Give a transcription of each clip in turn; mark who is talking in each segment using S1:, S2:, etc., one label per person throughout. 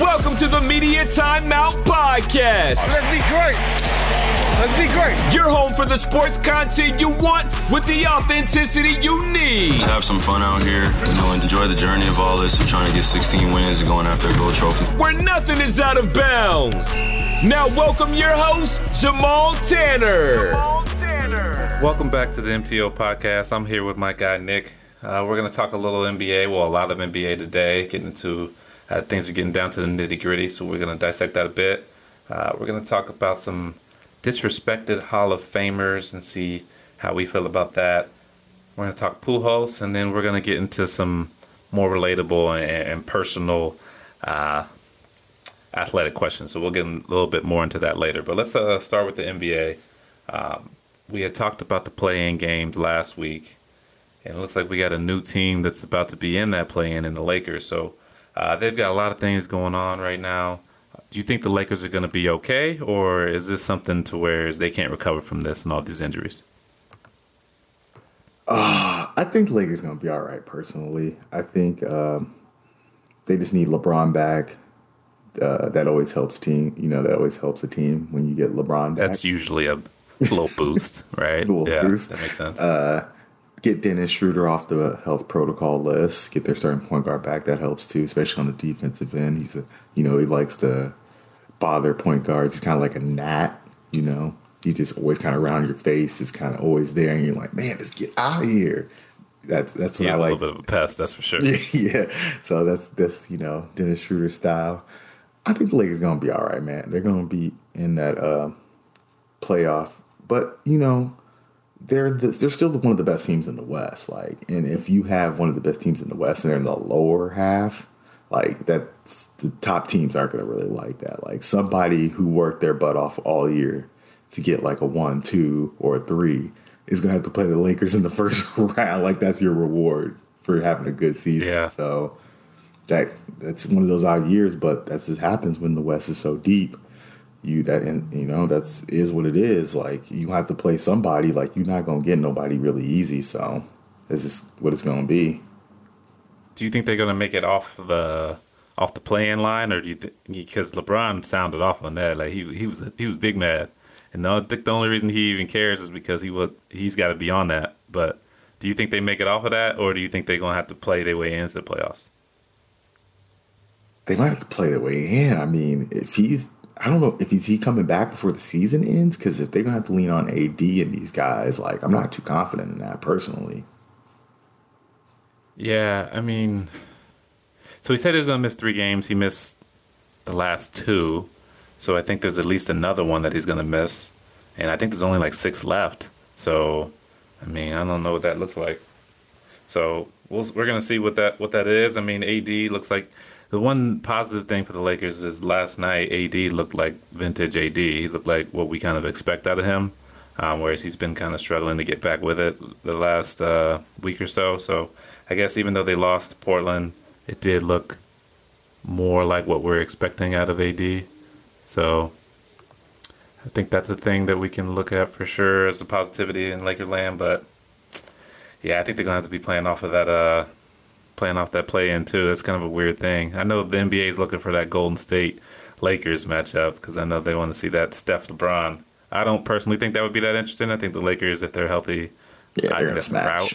S1: Welcome to the Media Timeout Podcast.
S2: Let's be great. Let's be great.
S1: Your home for the sports content you want with the authenticity you need.
S3: Just have some fun out here, you know, enjoy the journey of all this of trying to get 16 wins and going after a gold trophy.
S1: Where nothing is out of bounds. Now, welcome your host, Jamal Tanner. Tanner.
S4: Welcome back to the MTO podcast. I'm here with my guy Nick. Uh, we're going to talk a little NBA, well, a lot of NBA today, getting into uh, things are getting down to the nitty gritty, so we're going to dissect that a bit. Uh, we're going to talk about some disrespected Hall of Famers and see how we feel about that. We're going to talk Pujols, and then we're going to get into some more relatable and, and personal uh, athletic questions. So we'll get a little bit more into that later. But let's uh, start with the NBA. Um, we had talked about the play-in games last week, and it looks like we got a new team that's about to be in that play-in in the Lakers. So uh, they've got a lot of things going on right now. Do you think the Lakers are going to be okay, or is this something to where they can't recover from this and all these injuries?
S5: Uh, I think the Lakers going to be all right. Personally, I think um, they just need LeBron back. Uh, that always helps team. You know, that always helps a team when you get LeBron back.
S4: That's usually a little boost, right?
S5: little
S4: yeah,
S5: boost.
S4: that makes sense.
S5: Uh, get Dennis Schroeder off the health protocol list. Get their starting point guard back. That helps too, especially on the defensive end. He's a, you know, he likes to bother point guards. He's kind of like a gnat. You know, he just always kind of around your face. Is kind of always there, and you're like, man, just get out of here. That, that's what
S4: He's
S5: I
S4: a
S5: like.
S4: little bit of a pest, that's for sure.
S5: yeah. So that's that's you know Dennis Schroeder style. I think the Lakers gonna be all right, man. They're gonna be in that uh, playoff, but you know they're the, they're still one of the best teams in the West. Like, and if you have one of the best teams in the West and they're in the lower half, like that, the top teams aren't gonna really like that. Like somebody who worked their butt off all year to get like a one, two, or a three is gonna have to play the Lakers in the first round. Like that's your reward for having a good season.
S4: Yeah.
S5: So that that's one of those odd years, but that's just happens when the West is so deep. You that and you know that's is what it is. Like you have to play somebody. Like you're not gonna get nobody really easy. So this is what it's gonna be.
S4: Do you think they're to make it off the uh, off the playing line, or do you think because LeBron sounded off on that, like he he was he was big mad, and no, I think the only reason he even cares is because he was he's got to be on that. But do you think they make it off of that, or do you think they're to have to play their way into the playoffs?
S5: They might have to play their way in. I mean, if he's I don't know if he's he coming back before the season ends because if they're gonna have to lean on AD and these guys, like I'm not too confident in that personally.
S4: Yeah, I mean, so he said he was going to miss three games. He missed the last two, so I think there's at least another one that he's to miss, and I think there's only like six left. So, I mean, I don't know what that looks like. So we'll, we're going to see what that what that is. I mean, AD looks like the one positive thing for the Lakers is last night AD looked like vintage AD. He looked like what we kind of expect out of him. Um, whereas he's been kind of struggling to get back with it the last uh, week or so. So I guess even though they lost Portland, it did look more like what we're expecting out of AD. So I think that's a thing that we can look at for sure as a positivity in Lakerland. But yeah, I think they're gonna have to be playing off of that, uh, playing off that play in too. That's kind of a weird thing. I know the NBA is looking for that Golden State Lakers matchup because I know they want to see that Steph LeBron. I don't personally think that would be that interesting. I think the Lakers, if they're healthy,
S5: Yeah,
S4: I
S5: they're gonna smash.
S4: route.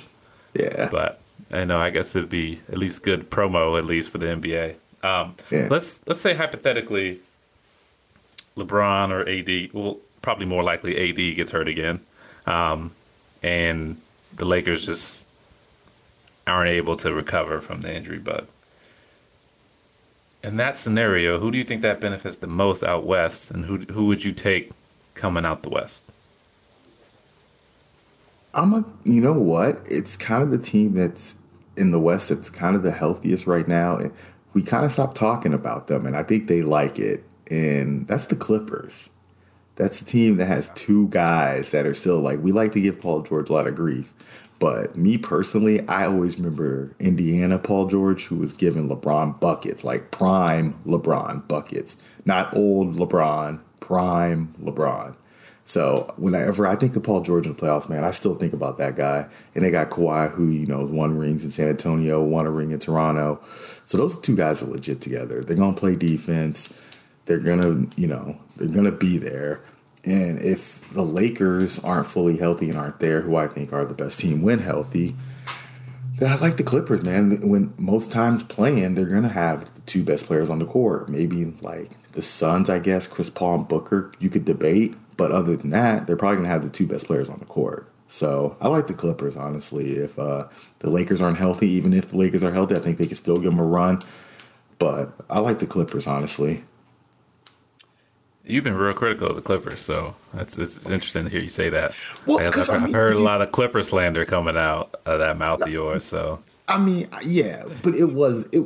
S5: Yeah,
S4: But I know I guess it'd be at least good promo at least for the NBA. Um,
S5: Yeah.
S4: Let's let's say hypothetically, LeBron or AD, well, probably more likely AD gets hurt again, um, and the Lakers just aren't able to recover from the injury bug. In that scenario, who do you think that benefits the most out west, and who who would you take coming out the west?
S5: I'm a. You know what? It's kind of the team that's in the West that's kind of the healthiest right now, and we kind of stopped talking about them, and I think they like it. And that's the Clippers. That's a team that has two guys that are still like we like to give Paul George a lot of grief. But me personally, I always remember Indiana Paul George, who was giving LeBron buckets, like prime LeBron buckets, not old LeBron, prime LeBron. So whenever I think of Paul George in the playoffs, man, I still think about that guy. And they got Kawhi, who you know won rings in San Antonio, won a ring in Toronto. So those two guys are legit together. They're gonna play defense. They're gonna, you know, they're gonna be there. And if the Lakers aren't fully healthy and aren't there, who I think are the best team when healthy, then I like the Clippers, man. When most times playing, they're gonna have the two best players on the court. Maybe like the Suns, I guess, Chris Paul and Booker, you could debate. But other than that, they're probably gonna have the two best players on the court. So I like the Clippers, honestly. If uh, the Lakers aren't healthy, even if the Lakers are healthy, I think they can still give them a run. But I like the Clippers, honestly.
S4: You've been real critical of the Clippers, so that's it's interesting to hear you say that.
S5: Well,
S4: I, have
S5: I mean,
S4: heard a lot of Clipper slander coming out of that mouth of yours. So
S5: I mean, yeah, but it was it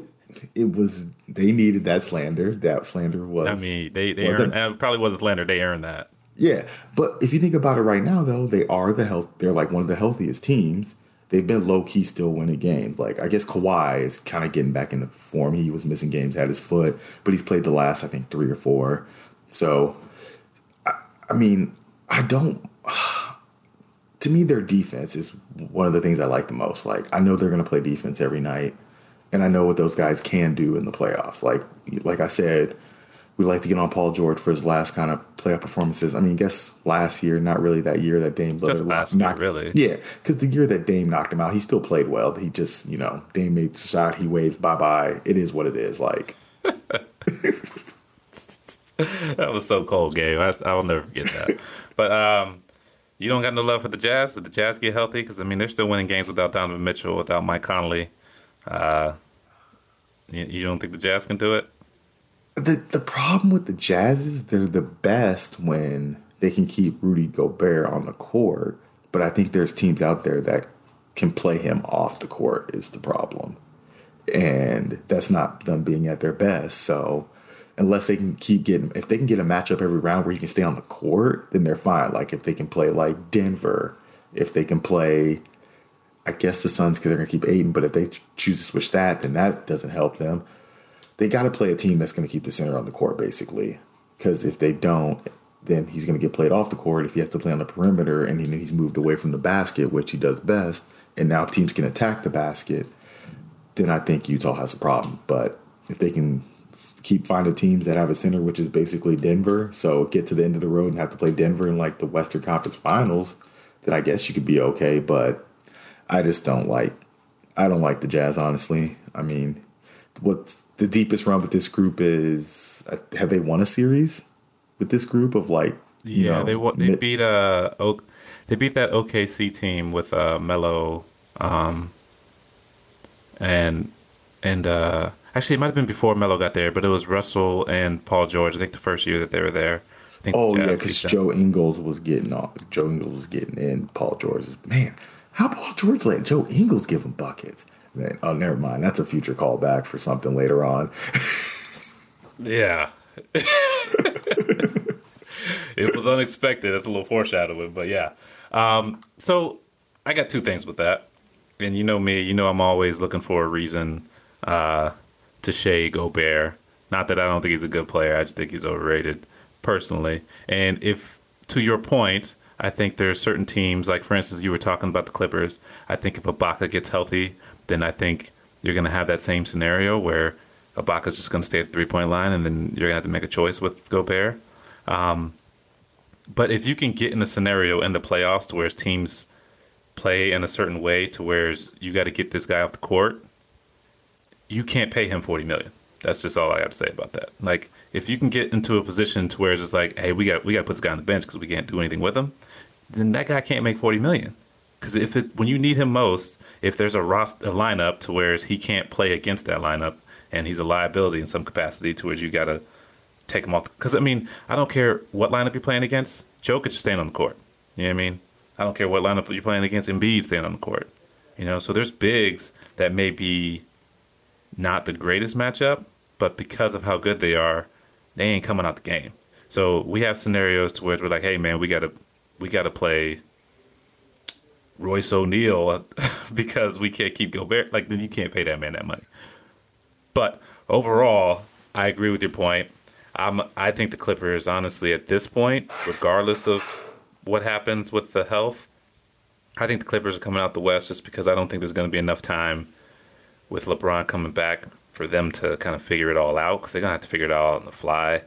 S5: it was they needed that slander. That slander was
S4: I mean, they they earned uh, probably wasn't slander. They earned that.
S5: Yeah, but if you think about it right now, though, they are the health. They're like one of the healthiest teams. They've been low key still winning games. Like I guess Kawhi is kind of getting back into form. He was missing games, had his foot, but he's played the last I think three or four. So, I, I mean, I don't. To me, their defense is one of the things I like the most. Like I know they're going to play defense every night, and I know what those guys can do in the playoffs. Like like I said, we like to get on Paul George for his last kind of playoff performances. I mean, I guess last year, not really that year that Dame
S4: Just last year,
S5: knocked,
S4: really.
S5: Yeah, because the year that Dame knocked him out, he still played well. He just, you know, Dame made the shot, he waved bye bye. It is what it is. Like,
S4: That was so cold, Gabe. I, I'll never forget that. but um, you don't got no love for the Jazz. Did the Jazz get healthy? Because I mean, they're still winning games without Donovan Mitchell, without Mike Conley. Uh, you, you don't think the Jazz can do it?
S5: the the problem with the Jazz is they're the best when they can keep Rudy Gobert on the court. But I think there's teams out there that can play him off the court is the problem. And that's not them being at their best. So unless they can keep getting if they can get a matchup every round where he can stay on the court, then they're fine. Like if they can play like Denver, if they can play I guess the Suns because they're gonna keep Ayton, but if they choose to switch that, then that doesn't help them they got to play a team that's going to keep the center on the court, basically. Because if they don't, then he's going to get played off the court. If he has to play on the perimeter and he's moved away from the basket, which he does best, and now teams can attack the basket, then I think Utah has a problem. But if they can keep finding teams that have a center, which is basically Denver, so get to the end of the road and have to play Denver in like the Western Conference Finals, then I guess you could be okay. But I just don't like, I don't like the Jazz, honestly. I mean, what's the deepest run with this group is have they won a series with this group of like
S4: Yeah,
S5: know,
S4: they wa- they
S5: mid-
S4: beat uh o- they beat that OKC team with uh Melo, um, and and uh actually it might have been before Melo got there, but it was Russell and Paul George. I think the first year that they were there. I think
S5: oh yeah because
S4: beat.
S5: Joe Ingles was getting off Joe Ingles was getting in Paul George is man how Paul George let Joe Ingles give him buckets man, oh never mind that's a future callback for something later on
S4: Yeah. it was unexpected. It's a little foreshadowing, but yeah. Um, so I got two things with that. And you know me, you know I'm always looking for a reason uh, to shade Gobert. Not that I don't think he's a good player, I just think he's overrated personally. And if, to your point, I think there are certain teams, like for instance, you were talking about the Clippers. I think if Ibaka gets healthy, then I think you're going to have that same scenario where Ibaka's just going to stay at the three point line, and then you're going to have to make a choice with Gobert. Um, but if you can get in a scenario in the playoffs to where teams play in a certain way to where you got to get this guy off the court, you can't pay him forty million. That's just all I got to say about that. Like, if you can get into a position to where it's just like, hey, we got we got to put this guy on the bench because we can't do anything with him, then that guy can't make forty million. Because if it when you need him most, if there's a roster a lineup to where he can't play against that lineup and he's a liability in some capacity, to where you got to take him off. Because I mean, I don't care what lineup you're playing against. Could just stand on the court. You know what I mean? I don't care what lineup you're playing against. Embiid stand on the court. You know, so there's bigs that may be not the greatest matchup, but because of how good they are, they ain't coming out the game. So we have scenarios to where we're like, hey man, we gotta we gotta play Royce O'Neale because we can't keep Gobert. Like then you can't pay that man that money. But overall, I agree with your point. I'm, I think the Clippers, honestly, at this point, regardless of what happens with the health. I think the Clippers are coming out the West just because I don't think there's going to be enough time with LeBron coming back for them to kind of figure it all out because they're going to have to figure it all out on the fly.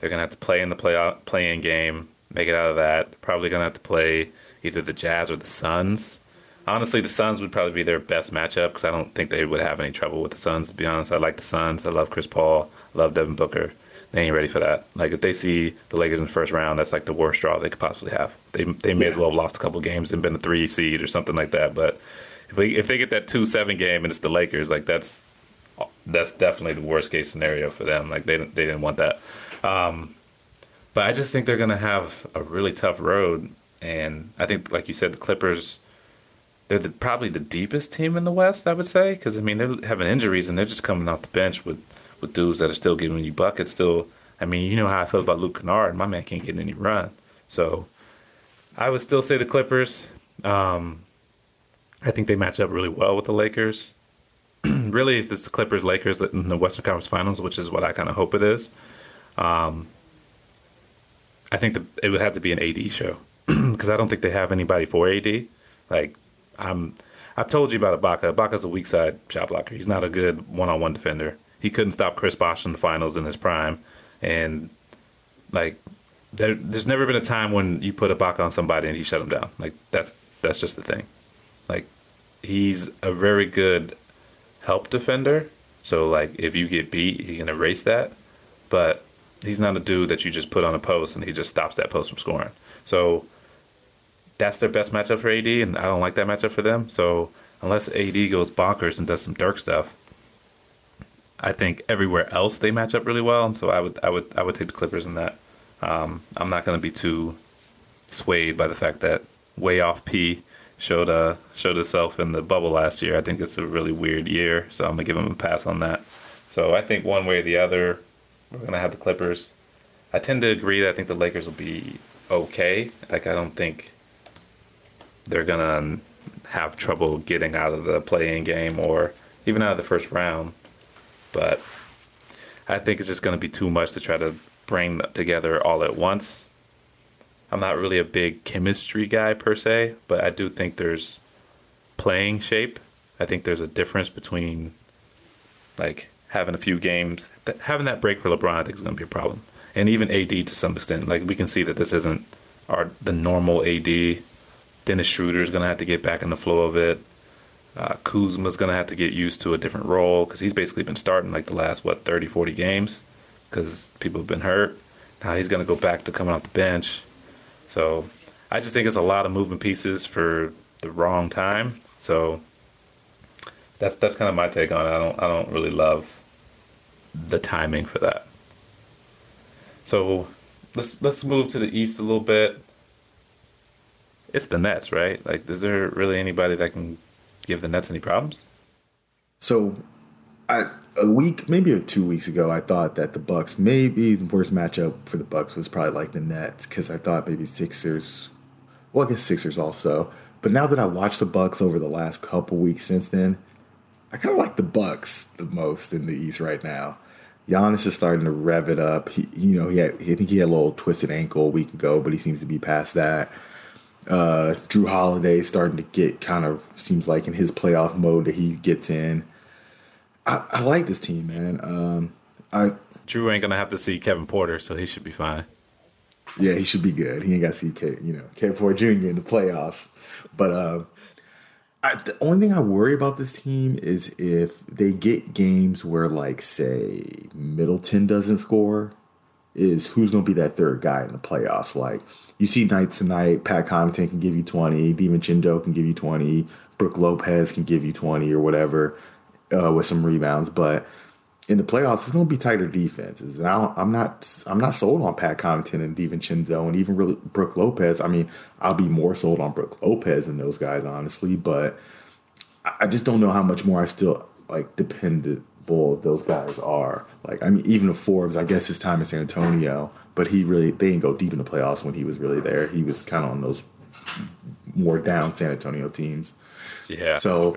S4: They're going to have to play in the play play-in game, make it out of that. Probably going to have to play either the Jazz or the Suns. Honestly, the Suns would probably be their best matchup because I don't think they would have any trouble with the Suns. To be honest, I like the Suns. I love Chris Paul. I love Devin Booker. They ain't ready for that. Like if they see the Lakers in the first round, that's like the worst draw they could possibly have. They they may yeah. as well have lost a couple games and been a three seed or something like that. But if we, if they get that two seven game and it's the Lakers, like that's that's definitely the worst case scenario for them. Like they they didn't want that. Um, but I just think they're gonna have a really tough road, and I think, like you said, the Clippers. They're the, probably the deepest team in the West, I would say, because I mean they're having injuries and they're just coming off the bench with with dudes that are still giving you buckets. Still, I mean, you know how I feel about Luke Kennard. My man can't get any run, so I would still say the Clippers. Um, I think they match up really well with the Lakers. really, if it's the Clippers Lakers in the Western Conference Finals, which is what I kind of hope it is, um, I think the, it would have to be an AD show because I don't think they have anybody for AD. Like I'm, I've told you about Ibaka. Ibaka's a weak side shot blocker. He's not a good one on one defender. He couldn't stop Chris Bosh in the finals in his prime, and like there, there's never been a time when you put Ibaka on somebody and he shut him down. Like that's that's just the thing. Like he's a very good help defender. So like if you get beat, he can erase that. But he's not a dude that you just put on a post and he just stops that post from scoring. So that's their best matchup for AD, and I don't like that matchup for them. So unless AD goes bonkers and does some Dirk stuff, I think everywhere else they match up really well. And so I would I would I would take the Clippers in that. Um, I'm not going to be too swayed by the fact that Playoff P showed uh showed itself in the bubble last year. I think it's a really weird year, so I'm gonna give him a pass on that. So I think one way or the other, we're gonna have the Clippers. I tend to agree that I think the Lakers will be okay. Like I don't think they're gonna have trouble getting out of the play-in game or even out of the first round. But I think it's just gonna be too much to try to bring together all at once. I'm not really a big chemistry guy per se, but I do think there's playing shape. I think there's a difference between like having a few games, having that break for LeBron. I think is going to be a problem, and even AD to some extent. Like we can see that this isn't our the normal AD. Dennis Schroeder is going to have to get back in the flow of it. Uh, Kuzma's going to have to get used to a different role because he's basically been starting like the last what 30, 40 games because people have been hurt. Now he's going to go back to coming off the bench so I just think it's a lot of moving pieces for the wrong time. So that's that's kind of my take on it. I don't I don't really love the timing for that. So let's let's move to the east a little bit. It's the Nets, right? Like, is there really anybody that can give the Nets any problems?
S5: So, I a week, maybe two weeks ago, I thought that the Bucks maybe the worst matchup for the Bucks was probably like the Nets because I thought maybe Sixers. Well, I guess Sixers also. But now that I watched the Bucks over the last couple weeks since then, I kind of like the Bucks the most in the East right now. Giannis is starting to rev it up. He, you know, he had, I think he had a little twisted ankle a week ago, but he seems to be past that. Uh, Jrue Holiday starting to get kind of seems like in his playoff mode that he gets in. I, I like this team, man. Um, I
S4: Jrue ain't gonna have to see Kevin Porter, so he should be fine.
S5: Yeah, he should be good. He ain't got to see K, you know Kevin Porter Jr. in the playoffs. But uh, I, the only thing I worry about this team is if they get games where, like, say Middleton doesn't score, is who's going to be that third guy in the playoffs? Like you see nights tonight, Pat Connaughton can give you twenty, DiVincenzo can give you twenty, Brook Lopez can give you twenty or whatever uh, with some rebounds, but in the playoffs, it's going to be tighter defenses. And I am not I'm not sold on Pat Connaughton and DiVincenzo and even really Brook Lopez. I mean, I'll be more sold on Brook Lopez than those guys, honestly. But I just don't know how much more I still like dependable those guys are. Like, I mean, even Forbes, I guess his time in San Antonio, but he really they didn't go deep in the playoffs when he was really there. He was kind of on those more down San Antonio teams.
S4: Yeah.
S5: So.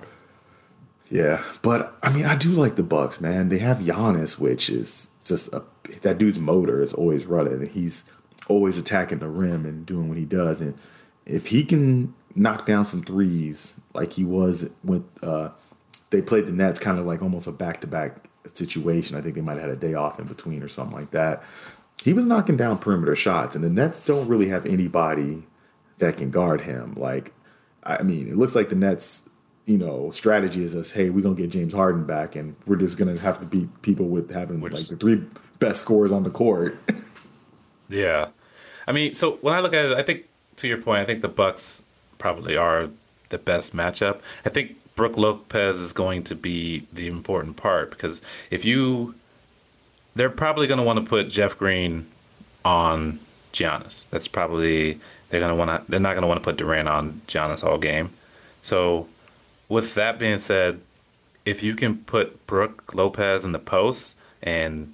S5: Yeah, but I mean, I do like the Bucks, man. They have Giannis, which is just a that dude's motor is always running. and He's always attacking the rim and doing what he does. And if he can knock down some threes like he was with uh, they played the Nets kind of like almost a back to back situation. I think they might have had a day off in between or something like that. He was knocking down perimeter shots, and the Nets don't really have anybody that can guard him. Like, I mean, it looks like the Nets, you know, strategy is us, hey, we're gonna get James Harden back, and we're just gonna have to beat people with having
S4: Which-
S5: like the three best scores on the court.
S4: Yeah, I mean, so when I look at it, I think to your point, I think the Bucks probably are the best matchup. I think Brook Lopez is going to be the important part because if you, they're probably going to want to put Jeff Green on Giannis. That's probably they're going to want to. They're not going to want to put Durant on Giannis all game. So, with that being said, if you can put Brook Lopez in the post and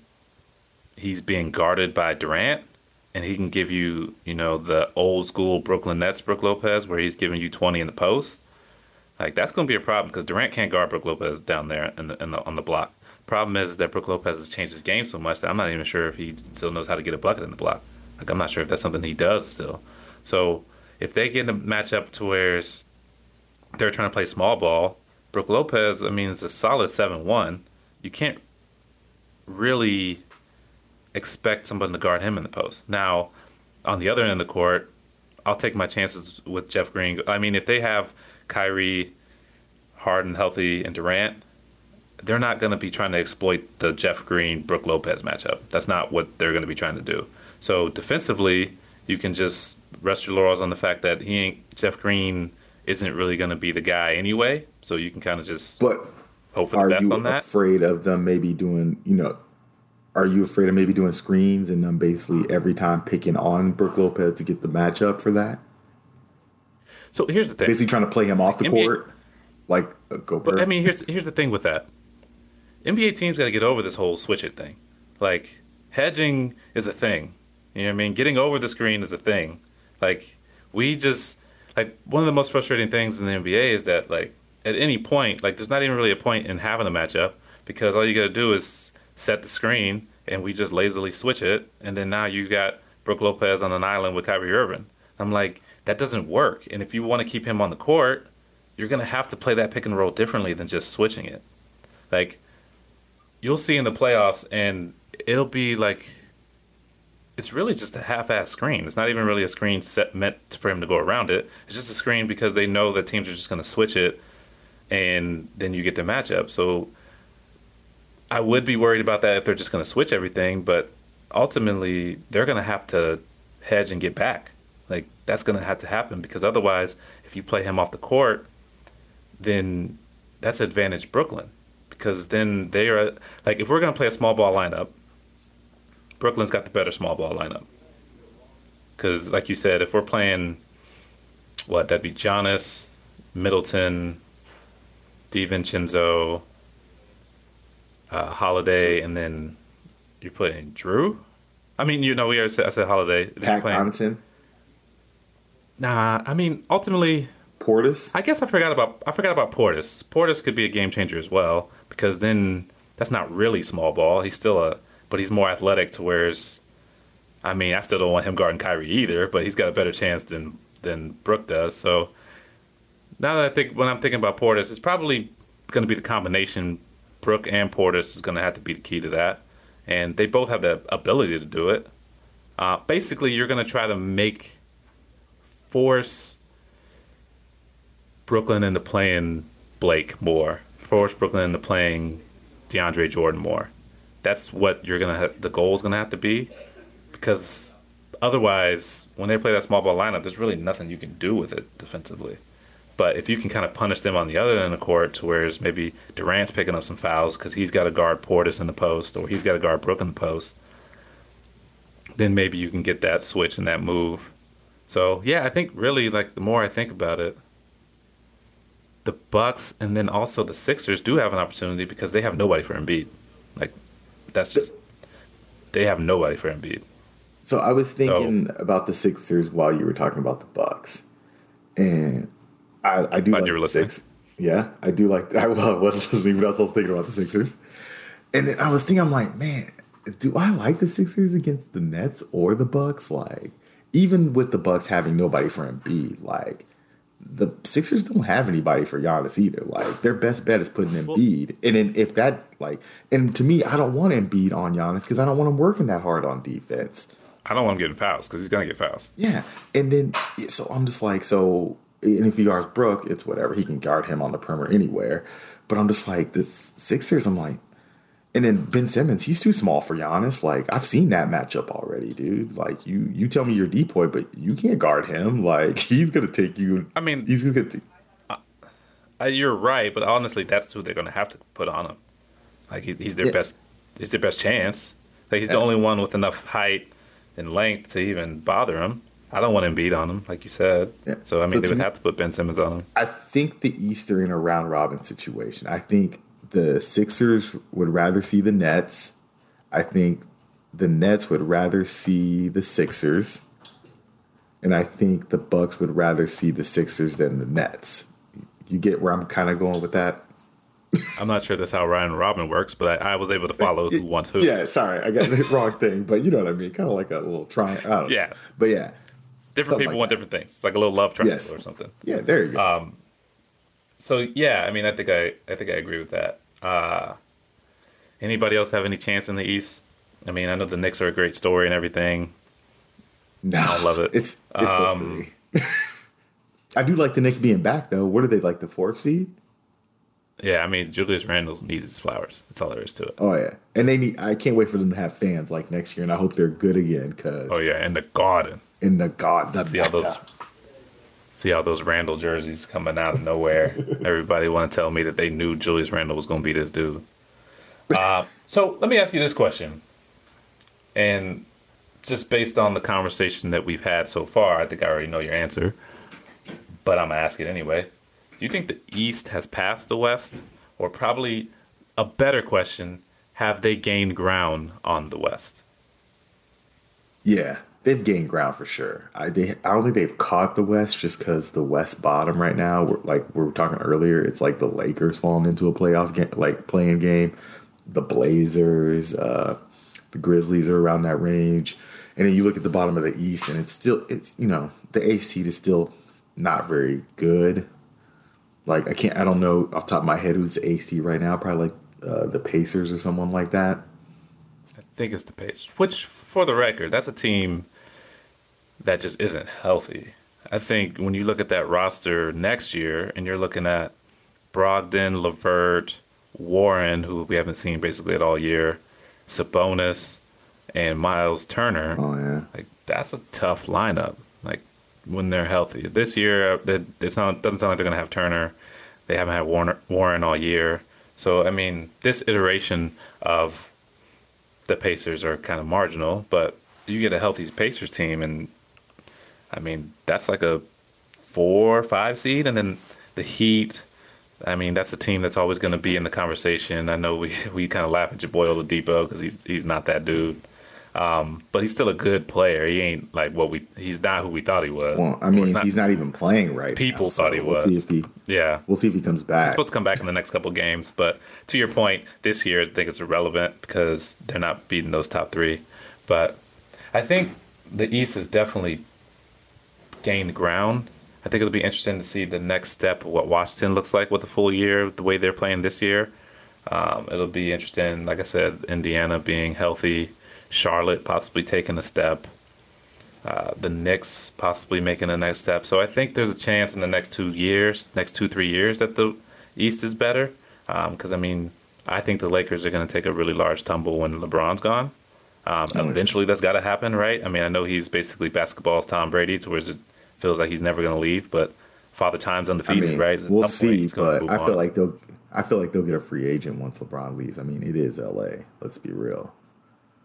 S4: he's being guarded by Durant, and he can give you, you know, the old school Brooklyn Nets Brook Lopez, where he's giving you 20 in the post. Like that's going to be a problem because Durant can't guard Brook Lopez down there in the, in the, on the block. Problem is that Brook Lopez has changed his game so much that I'm not even sure if he still knows how to get a bucket in the block. Like I'm not sure if that's something he does still. So if they get a matchup to where they're trying to play small ball, Brook Lopez, I mean, is a solid seven one. You can't really expect someone to guard him in the post. Now, on the other end of the court, I'll take my chances with Jeff Green. I mean, if they have Kyrie, Harden healthy, and Durant, they're not going to be trying to exploit the Jeff Green Brook Lopez matchup. That's not what they're going to be trying to do. So defensively, you can just rest your laurels on the fact that he ain't Jeff Green isn't really going to be the guy anyway. So you can kind of just
S5: But
S4: hope for the
S5: are
S4: best
S5: you
S4: on that.
S5: afraid of them maybe doing, you know, are you afraid of maybe doing screens and them basically every time picking on Brook Lopez to get the matchup for that?
S4: So here's the thing.
S5: Basically trying to play him off the
S4: NBA
S5: court like uh, a Gobert.
S4: But I mean, here's here's the thing with that. NBA teams got to get over this whole switch it thing. Like hedging is a thing. You know what I mean? Getting over the screen is a thing. Like we just like one of the most frustrating things in the NBA is that like at any point, like there's not even really a point in having a matchup because all you got to do is set the screen and we just lazily switch it, and then now you got Brook Lopez on an island with Kyrie Irving. I'm like that doesn't work. And if you want to keep him on the court, you're gonna have to play that pick and roll differently than just switching it. Like you'll see in the playoffs, and it'll be like it's really just a half-ass screen. It's not even really a screen set meant for him to go around it. It's just a screen because they know that teams are just gonna switch it, and then you get the matchup. So I would be worried about that if they're just gonna switch everything, but ultimately they're gonna have to hedge and get back. Like that's gonna have to happen because otherwise, if you play him off the court, then that's advantage Brooklyn because then they are like if we're gonna play a small ball lineup, Brooklyn's got the better small ball lineup. Because like you said, if we're playing what that'd be Giannis, Middleton, DiVincenzo, uh, Holiday, and then you're putting Jrue. I mean, you know, we already said I said Holiday.
S5: Pat
S4: playing-
S5: Connaughton,
S4: Nah, I mean, ultimately,
S5: Portis.
S4: I guess I forgot about I forgot about Portis. Portis could be a game changer as well because then that's not really small ball. He's still a, but he's more athletic to where's. I mean, I still don't want him guarding Kyrie either, but he's got a better chance than than Brook does. So now that I think when I'm thinking about Portis, it's probably going to be the combination. Brook and Portis is going to have to be the key to that, and they both have the ability to do it. Uh, basically, you're going to try to make force Brooklyn into playing Blake more, force Brooklyn into playing DeAndre Jordan more. That's what you're gonna. Ha- the goal is gonna have to be, because otherwise, when they play that small ball lineup, there's really nothing you can do with it defensively. But if you can kind of punish them on the other end of the court, to whereas maybe Durant's picking up some fouls because he's got to guard Portis in the post or he's got to guard Brook in the post, then maybe you can get that switch and that move. So yeah, I think really like the more I think about it, the Bucks and then also the Sixers do have an opportunity because they have nobody for Embiid. That's just they have nobody for Embiid.
S5: So I was thinking about the Sixers while you were talking about the Bucks, and I, I do like the
S4: listening.
S5: Six. Yeah, I do like. I was listening, but I was also thinking about the Sixers. And then I was thinking, I'm like, man, do I like the Sixers against the Nets or the Bucks? Like, even with the Bucks having nobody for Embiid, like the Sixers don't have anybody for Giannis either. Like their best bet is putting Embiid, and then if that like, and to me, I don't want Embiid on Giannis because I don't want him working that hard on defense.
S4: I don't want him getting fouls because he's gonna get fouls.
S5: Yeah, and then so I'm just like, so and if he guards Brook, it's whatever. He can guard him on the perimeter anywhere. But I'm just like the Sixers. I'm like, and then Ben Simmons, he's too small for Giannis. Like I've seen that matchup already, dude. Like you, you tell me you're DPOY, but you can't guard him. Like he's gonna take you.
S4: I mean,
S5: he's gonna. Take,
S4: uh, you're right, but honestly, that's who they're gonna have to put on him. Like he, he's their
S5: Yeah.
S4: best. He's their best chance. Like he's
S5: Yeah.
S4: the only one with enough height and length to even bother him. I don't want him beat on him, like you said.
S5: Yeah.
S4: So I mean,
S5: So
S4: they would
S5: me-
S4: have to put Ben Simmons on him.
S5: I think the Easter in a round robin situation. I think the Sixers would rather see the Nets. I think the Nets would rather see the Sixers. And I think the Bucks would rather see the Sixers than the Nets. You get where I'm kind of going with that?
S4: I'm not sure that's how round robin works, but I, I was able to follow who wants who.
S5: Yeah, sorry, I got the wrong thing, but you know what I mean. Kind of like a little triangle.
S4: Yeah.
S5: but yeah,
S4: Different people
S5: like
S4: want
S5: that.
S4: different things. It's like a little love triangle
S5: Yes.
S4: or something.
S5: yeah. There you go.
S4: Um, so yeah, I mean, I think I, I think I agree with that. Uh, anybody else have any chance in the East? I mean, I know the Knicks are a great story and everything.
S5: no,
S4: I love it.
S5: It's it's
S4: Um,
S5: three. I do like the Knicks being back though. What are they like the fourth seed?
S4: Yeah, I mean, Julius Randle needs his flowers. That's all there is to it.
S5: Oh yeah, and they need. I can't wait for them to have fans like next year, and I hope they're good again. Cause
S4: Oh yeah, and the Garden.
S5: in the the
S4: See all those. See all those Randle jerseys coming out of nowhere. Everybody want to tell me that they knew Julius Randle was going to be this dude. Uh, so let me ask you this question, and just based on the conversation that we've had so far, I think I already know your answer, but I'm gonna ask it anyway. Do you think the East has passed the West, or probably a better question, have they gained ground on the West?
S5: Yeah, they've gained ground for sure. I they I don't think they've caught the West just because the West bottom right now. We're, like we were talking earlier, it's like the Lakers falling into a playoff game, like play-in game. The Blazers, uh, the Grizzlies are around that range, and then you look at the bottom of the East, and it's still it's you know the eighth seed is still not very good. Like I can't I don't know off top of my head who's eighth seed right now. Probably like uh, the Pacers or someone like that.
S4: I think it's the Pacers. Which, for the record, that's a team that just isn't healthy. I think when you look at that roster next year, and you're looking at Brogdon, LeVert, Warren, who we haven't seen basically at all year, Sabonis, and Miles Turner.
S5: Oh yeah.
S4: Like that's a tough lineup. Like when they're healthy. This year, uh, that it's not doesn't sound like they're gonna have Turner. They haven't had Warner, Warren all year. So I mean, this iteration of the Pacers are kind of marginal, but you get a healthy Pacers team, and I mean that's like a four or five seed, and then the Heat. I mean, that's a team that's always going to be in the conversation. I know we we kind of laugh at your boy Oladipo because he's he's not that dude, um, but he's still a good player. He ain't like what we. He's not who we thought he was.
S5: Well, I mean, he's not even playing right.
S4: People
S5: now,
S4: thought he
S5: we'll See
S4: was.
S5: if he,
S4: Yeah,
S5: we'll see if he comes back.
S4: He's supposed to come back in the next couple games. But to your point, this year I think it's irrelevant because they're not beating those top three. But I think the East is definitely gained ground. I think it'll be interesting to see the next step of what Washington looks like with a full year, the way they're playing this year. Um, it'll be interesting, like I said, Indiana being healthy, Charlotte possibly taking a step, uh, the Knicks possibly making the next step. So I think there's a chance in the next two years, next two three years, that the East is better. Because I mean, I think the Lakers are going to take a really large tumble when LeBron's gone. Um,
S5: Oh,
S4: eventually, that's got to happen, right? I mean, I know he's basically basketball's Tom Brady, to where it feels like he's never going to leave, but Father Time's
S5: I
S4: undefeated,
S5: mean,
S4: right? At
S5: we'll see, but I feel
S4: on.
S5: like they'll. I feel like they'll get a free agent once LeBron leaves. I mean, it is L.A. Let's be real.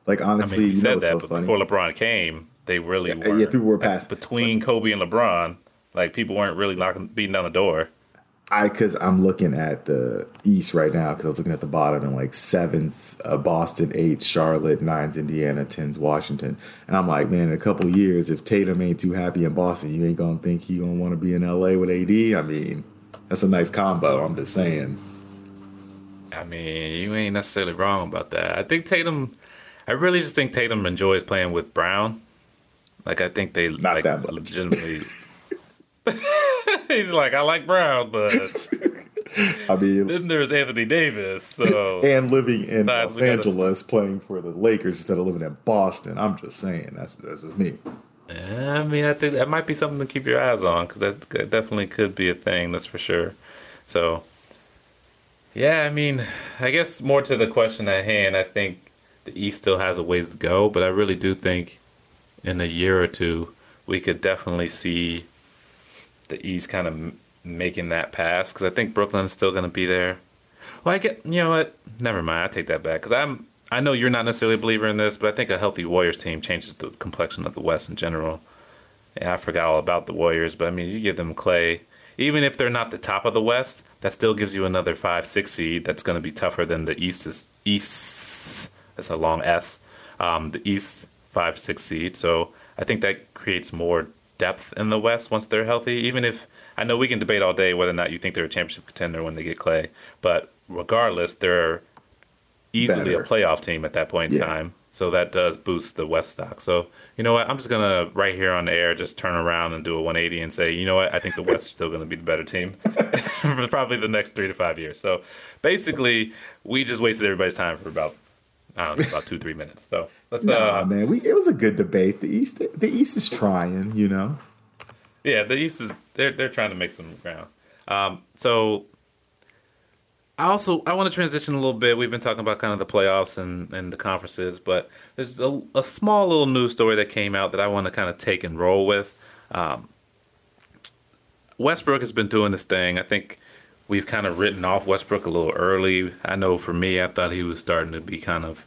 S5: Like
S4: I
S5: honestly,
S4: mean,
S5: you
S4: said that,
S5: so
S4: but
S5: funny?
S4: before LeBron came, they really
S5: Yeah,
S4: were.
S5: yeah, people were
S4: like,
S5: past-
S4: between Kobe and LeBron. Like people weren't really knocking, beating down the door.
S5: I because I'm looking at the East right now because I was looking at the bottom and like seventh uh, Boston, eighth Charlotte, ninth Indiana, tens Washington, and I'm like, man, in a couple of years, if Tatum ain't too happy in Boston, you ain't gonna think he gonna want to be in LA with AD. I mean, that's a nice combo. I'm just saying.
S4: I mean, you ain't necessarily wrong about that. I think Tatum. I really just think Tatum enjoys playing with Brown. Like I think they
S5: Not
S4: like
S5: that much.
S4: legitimately. He's like, I like Brown, but
S5: I mean,
S4: then there's Anthony Davis. So
S5: and living in Los
S4: we gotta-
S5: Angeles playing for the Lakers instead of living in Boston. I'm just saying that's that's just me.
S4: I mean, I think that might be something to keep your eyes on because that definitely could be a thing. That's for sure. So, yeah, I mean, I guess more to the question at hand. I think the East still has a ways to go, but I really do think in a year or two we could definitely see the East kind of making that pass because I think Brooklyn's still going to be there. Well, I get you know what? Never mind. I take that back because I'm. I know you're not necessarily a believer in this, but I think a healthy Warriors team changes the complexion of the West in general. Yeah, I forgot all about the Warriors, but I mean, you give them Clay, even if they're not the top of the West, that still gives you another five, six seed. That's going to be tougher than the East is East. That's a long S. Um, the East five, six seed. So I think that creates more depth in the West once they're healthy. Even if I know we can debate all day whether or not you think they're a championship contender when they get Clay, but regardless, they're easily
S5: Better.
S4: a playoff team at that point in
S5: Yeah.
S4: time. So that does boost the West stock. So you know what? I'm just gonna right here on the air just turn around and do a 180 and say, you know what? I think the West is still gonna be the better team for probably the next three to five years. So basically, we just wasted everybody's time for about I don't know about two three minutes. So let's
S5: Nah,
S4: uh
S5: man, we it was a good debate. The East, the East is trying, you know.
S4: yeah, the East is they're they're trying to make some ground. Um, so I also I want to transition a little bit. We've been talking about kind of the playoffs and, and the conferences, but there's a, a small little news story that came out that I want to kind of take and roll with. Um, Westbrook has been doing this thing. I think we've kind of written off Westbrook a little early. I know for me, I thought he was starting to be kind of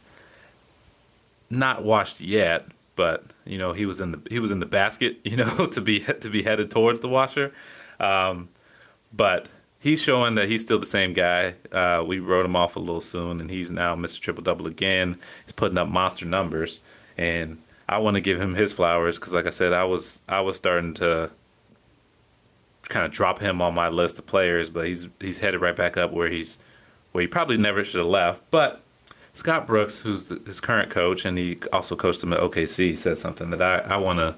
S4: not washed yet, but you know he was in the he was in the basket, you know, to be to be headed towards the washer. Um, but he's showing that he's still the same guy. Uh, we wrote him off a little soon, and he's now Mr. Triple Double again. He's putting up monster numbers, and I want to give him his flowers because, like I said, I was I was starting to kind of drop him on my list of players, but he's he's headed right back up where he's where he probably never should have left. But Scott Brooks, who's the, his current coach, and he also coached him at OKC, said something that I, I want to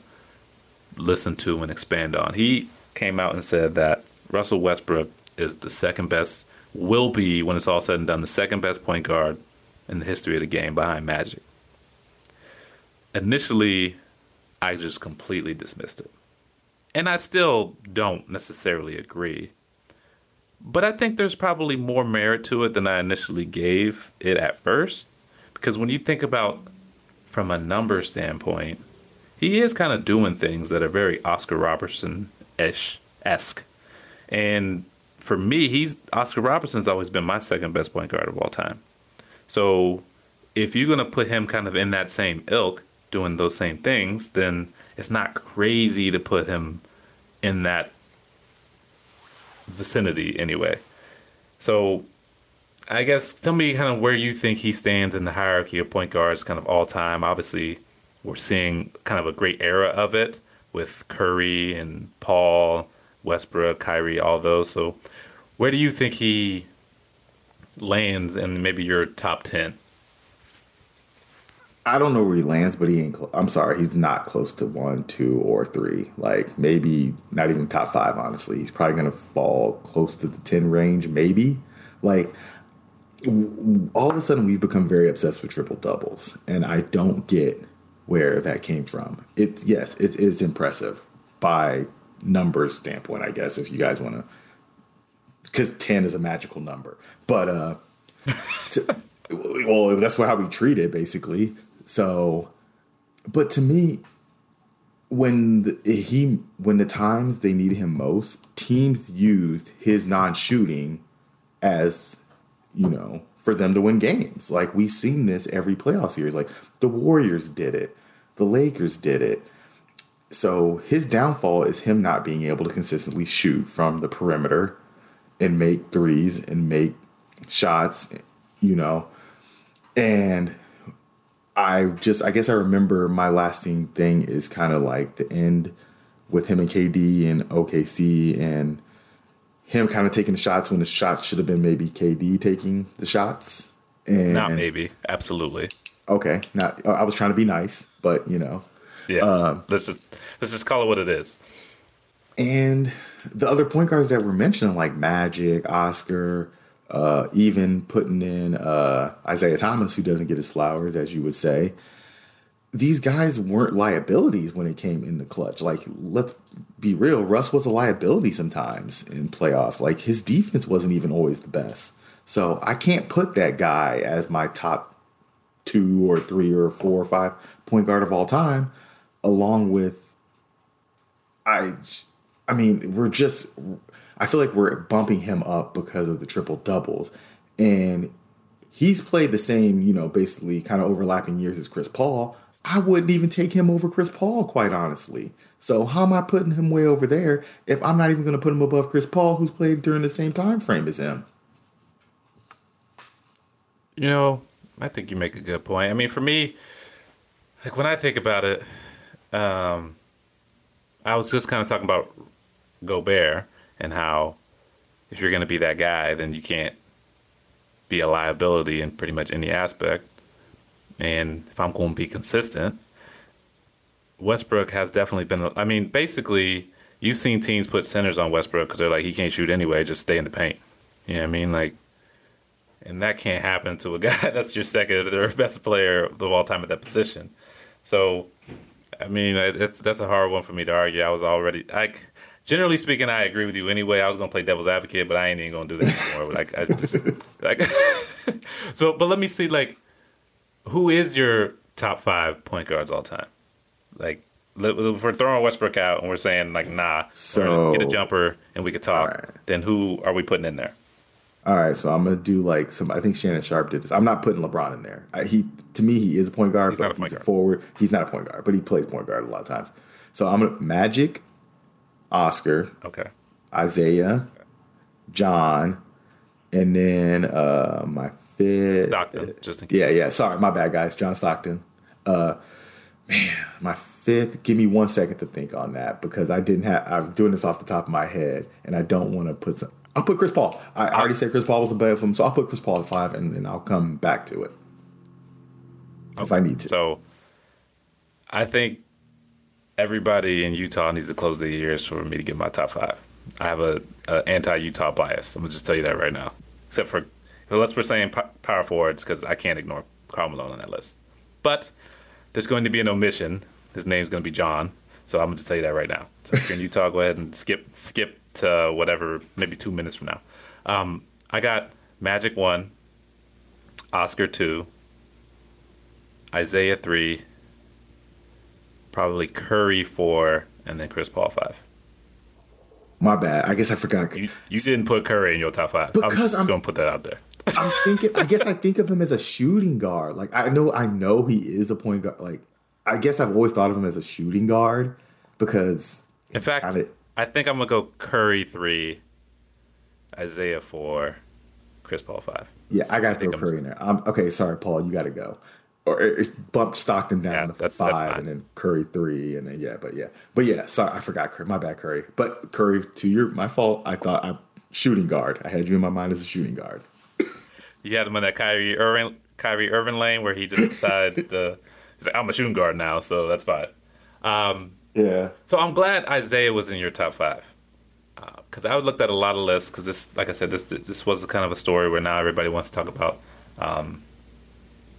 S4: listen to and expand on. He came out and said that Russell Westbrook is the second best, will be, when it's all said and done, the second best point guard in the history of the game behind Magic. Initially, I just completely dismissed it. And I still don't necessarily agree. But I think there's probably more merit to it than I initially gave it at first. Because when you think about from a number standpoint, he is kind of doing things that are very Oscar Robertson ish esque. And for me, he's Oscar Robertson's always been my second best point guard of all time. So if you're gonna put him kind of in that same ilk, doing those same things, then it's not crazy to put him in that vicinity anyway. So I guess tell me kind of where you think he stands in the hierarchy of point guards, kind of all time. Obviously, we're seeing kind of a great era of it with Curry and Paul, Westbrook, Kyrie, all those. So where do you think he lands in maybe your top 10?
S5: I don't know where he lands, but he ain't. Cl- I'm sorry, he's not close to one, two, or three. Like maybe not even top five. Honestly, he's probably gonna fall close to the ten range. Maybe like all of a sudden we've become very obsessed with triple doubles, and I don't get where that came from. It yes, it is impressive by numbers standpoint. I guess if you guys want to, because ten is a magical number, but uh. to- well, that's how we treat it, basically. So, but to me, when the, he when the times they needed him most, teams used his non-shooting as you know for them to win games. Like we've seen this every playoff series. Like the Warriors did it, the Lakers did it. So his downfall is him not being able to consistently shoot from the perimeter and make threes and make shots, you know. And I just, I guess I remember my lasting thing is kind of like the end with him and KD and OKC and him kind of taking the shots when the shots should have been maybe KD taking the shots. And
S4: Not maybe. Absolutely.
S5: Okay, not. I was trying to be nice, but you know.
S4: Yeah.
S5: Um,
S4: let's just let's just call it what it is.
S5: And the other point guards that were mentioned, like Magic, Oscar, uh, even putting in uh, Isiah Thomas, who doesn't get his flowers, as you would say. These guys weren't liabilities when it came in the clutch. Like, let's be real, Russ was a liability sometimes in playoffs. Like, his defense wasn't even always the best. So I can't put that guy as my top two or three or four or five point guard of all time, along with I I mean, we're just I feel like we're bumping him up because of the triple doubles. And he's played the same, you know, basically kind of overlapping years as Chris Paul. I wouldn't even take him over Chris Paul, quite honestly. So how am I putting him way over there if I'm not even going to put him above Chris Paul, who's played during the same time frame as him?
S4: You know, I think you make a good point. I mean, for me, like when I think about it, um, I was just kind of talking about Gobert and how if you're going to be that guy, then you can't be a liability in pretty much any aspect. And if I'm going to be consistent, Westbrook has definitely been. I mean, basically, you've seen teams put centers on Westbrook because they're like, he can't shoot anyway, just stay in the paint. You know what I mean? Like, and that can't happen to a guy that's your second or best player of all time at that position. So, I mean, it's that's a hard one for me to argue. I was already, I generally speaking, I agree with you anyway. I was gonna play devil's advocate, but I ain't even gonna do that anymore. like, I just, like, so, but let me see, like, who is your top five point guards all time? Like, if we're throwing Westbrook out and we're saying like, nah,
S5: So-
S4: get a jumper and we could talk.
S5: Alright.
S4: Then who are we putting in there?
S5: All right, so I'm gonna do like some. I think Shannon Sharpe did this. I'm not putting LeBron in there. I, he to me he is a point guard,
S4: He's
S5: but
S4: not a point
S5: he's a forward. He's not a point guard, but he plays point guard a lot of times. So I'm gonna Magic, Oscar,
S4: Okay.
S5: Isiah, John, and then uh my fifth.
S4: Stockton, just in case.
S5: Yeah, yeah. Sorry, my bad, guys. John Stockton. Uh, man, my fifth. Give me one second to think on that because I didn't have. I'm doing this off the top of my head, and I don't want to put some. I'll put Chris Paul. I already said Chris Paul was the best of them, so I'll put Chris Paul at five, and then I'll come back to it if I need to.
S4: So I think everybody in Utah needs to close their ears for me to get my top five. I have a, a anti-Utah bias. I'm gonna just tell you that right now. Except for unless we're saying po- power forwards, because I can't ignore Karl Malone on that list. But there's going to be an omission. His name's going to be John. So I'm gonna just tell you that right now. So if you're in Utah, go ahead and skip skip to whatever, maybe two minutes from now. Um, I got Magic one, Oscar two, Isiah three, probably Curry four, and then Chris Paul five.
S5: my bad. I guess I forgot.
S4: You you didn't put Curry in your top five.
S5: Because I'm
S4: just
S5: I'm-
S4: gonna put that out there.
S5: I'm thinking. I guess I think of him as a shooting guard. Like I know, I know he is a point guard. Like I guess I've always thought of him as a shooting guard because
S4: In fact. I think I'm gonna go Curry three, Isiah four, Chris Paul five.
S5: Yeah, I got to
S4: think
S5: throw
S4: I'm-
S5: Curry in there. Um, okay, sorry, Paul, you got to go. Or it's bumped Stockton down
S4: Yeah,
S5: to
S4: that's- that's
S5: five,
S4: fine.
S5: and then Curry three, and then yeah, but yeah, but yeah. Sorry, I forgot Curry. My bad, Curry. But Curry, to your my fault. I thought I'm shooting guard. I had you in my mind as a shooting guard.
S4: You had him in that Kyrie Irving Kyrie Irving lane where he just decides to he's like I'm a shooting guard now, so that's fine. Um,
S5: Yeah,
S4: So I'm glad Isiah was in your top five because I looked at a lot of lists because this, like I said, this this was kind of a story where now everybody wants to talk about um,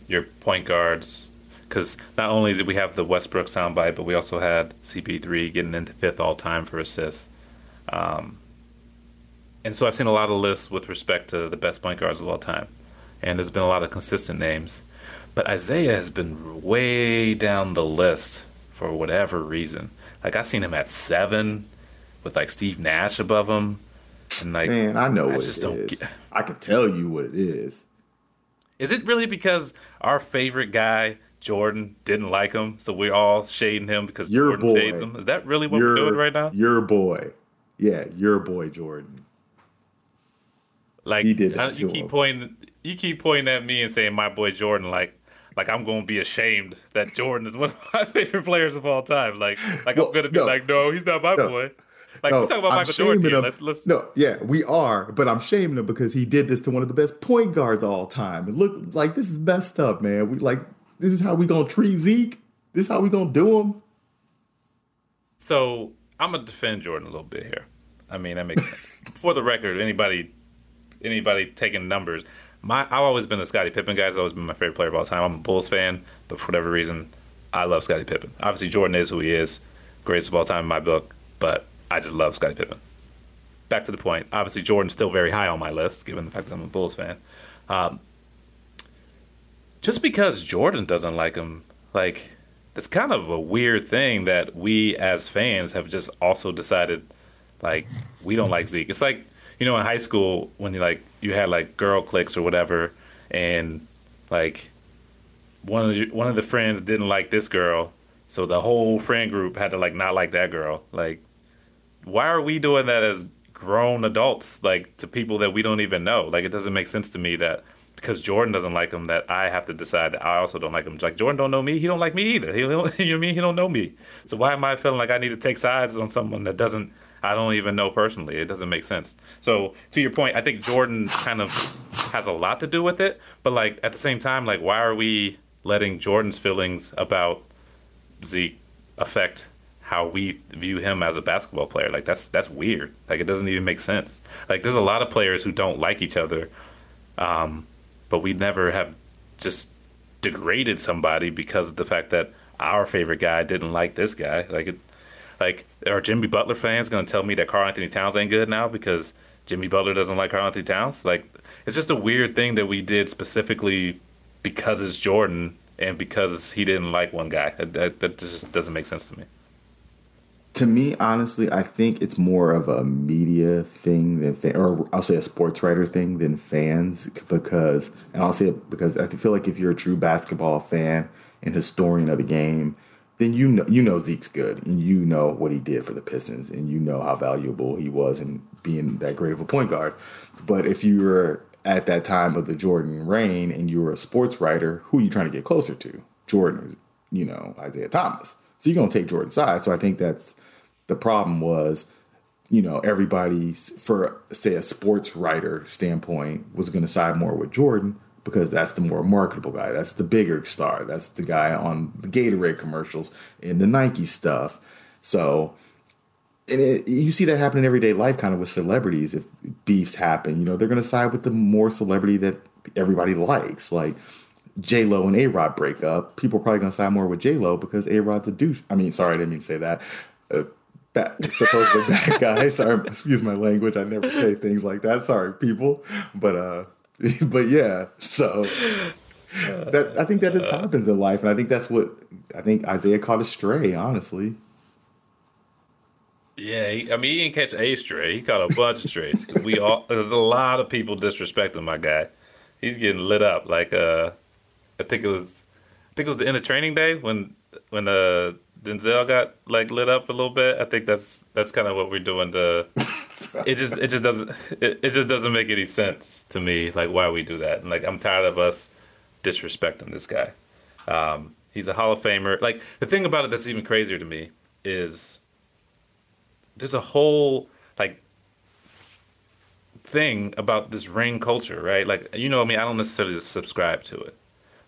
S4: your point guards because not only did we have the Westbrook soundbite, but we also had CP3 getting into fifth all time for assists. Um, and so I've seen a lot of lists with respect to the best point guards of all time, and there's been a lot of consistent names. But Isiah has been way down the list for whatever reason. Like I've seen him at seven, with like Steve Nash above him, and like
S5: man, I know
S4: I
S5: what
S4: just
S5: it
S4: don't
S5: is.
S4: get-
S5: I can tell you what it is.
S4: Is it really because our favorite guy Jordan didn't like him, so we're all shading him because
S5: Your
S4: Jordan
S5: boy.
S4: shades him? Is that really what
S5: your
S4: we're doing right now?
S5: Your boy, yeah, your boy Jordan.
S4: Like
S5: he did that
S4: you keep
S5: him.
S4: pointing, you keep pointing at me and saying my boy Jordan, like like I'm going to be ashamed that Jordan is one of my favorite players of all time. Like like
S5: Well,
S4: I'm going to be
S5: no.
S4: like, no, he's not my
S5: No.
S4: boy. Like
S5: No,
S4: we're talking about
S5: I'm
S4: Michael Jordan. Here.
S5: him.
S4: Let's let's
S5: No, yeah, we are, but I'm shaming him because he did this to one of the best point guards of all time. And look, like this is messed up, man. We like this is how we gonna treat Zeke. This is how we gonna do him.
S4: So I'm gonna defend Jordan a little bit here. I mean, that makes sense. For the record, anybody anybody taking numbers, my I've always been a Scottie Pippen guy. He's always been my favorite player of all time. I'm a Bulls fan, but for whatever reason, I love Scottie Pippen. Obviously, Jordan is who he is, greatest of all time in my book. But I just love Scottie Pippen. Back to the point. Obviously, Jordan's still very high on my list, given the fact that I'm a Bulls fan. Um, just because Jordan doesn't like him, like it's kind of a weird thing that we as fans have just also decided, like we don't like Zeke. It's like you know in high school when you like you had like girl cliques or whatever, and like one of the, one of the friends didn't like this girl, so the whole friend group had to like not like that girl. Like, why are we doing that as grown adults, like to people that we don't even know? Like, it doesn't make sense to me that because Jordan doesn't like him, that I have to decide that I also don't like him. Like Jordan don't know me, he don't like me either. He, don't, you know what I mean? He don't know me. So why am I feeling like I need to take sides on someone that doesn't? I don't even know personally. It doesn't make sense. So to your point, I think Jordan kind of has a lot to do with it. But like at the same time, like why are we letting Jordan's feelings about Zeke affect how we view him as a basketball player. Like that's that's weird. Like it doesn't even make sense. Like there's a lot of players who don't like each other, um, but we never have just degraded somebody because of the fact that our favorite guy didn't like this guy. Like it, like are Jimmy Butler fans going to tell me that Karl-Anthony Towns ain't good now because Jimmy Butler doesn't like Karl-Anthony Towns? Like it's just a weird thing that we did specifically because it's Jordan and because he didn't like one guy. That, that just doesn't make sense to me.
S5: To me, honestly, I think it's more of a media thing than, fan, or I'll say a sports writer thing than fans. Because, and I'll say it because I feel like if you're a true basketball fan and historian of the game, then you know you know Zeke's good, and you know what he did for the Pistons, and you know how valuable he was in being that great of a point guard. But if you were at that time of the Jordan reign and you were a sports writer, who are you trying to get closer to? Jordan, you know, Isiah Thomas. So you're to take Jordan's side. So I think that's the problem was, you know, everybody, for say a sports writer standpoint, was going to side more with Jordan because that's the more marketable guy. That's the bigger star. That's the guy on the Gatorade commercials and the Nike stuff. So and it, you see that happen in everyday life kind of with celebrities if beefs happen you know they're going to side with the more celebrity that everybody likes like j lo and a rod break up people are probably going to side more with j lo because a rod's a douche i mean sorry i didn't mean to say that uh, bad, supposedly bad guy sorry excuse my language i never say things like that sorry people but uh but yeah so that i think that just happens in life and i think that's what i think Isiah caught a stray honestly
S4: yeah, he, I mean, he didn't catch a stray. He caught a bunch of strays. We all there's a lot of people disrespecting my guy. He's getting lit up. Like uh, I think it was, I think it was the end of training day when when uh Denzel got like lit up a little bit. I think that's that's kind of what we're doing. To it just it just doesn't it, it just doesn't make any sense to me. Like why we do that. And like I'm tired of us disrespecting this guy. Um, he's a Hall of Famer. Like the thing about it that's even crazier to me is there's a whole like thing about this ring culture, right? Like you know, I mean, I don't necessarily subscribe to it,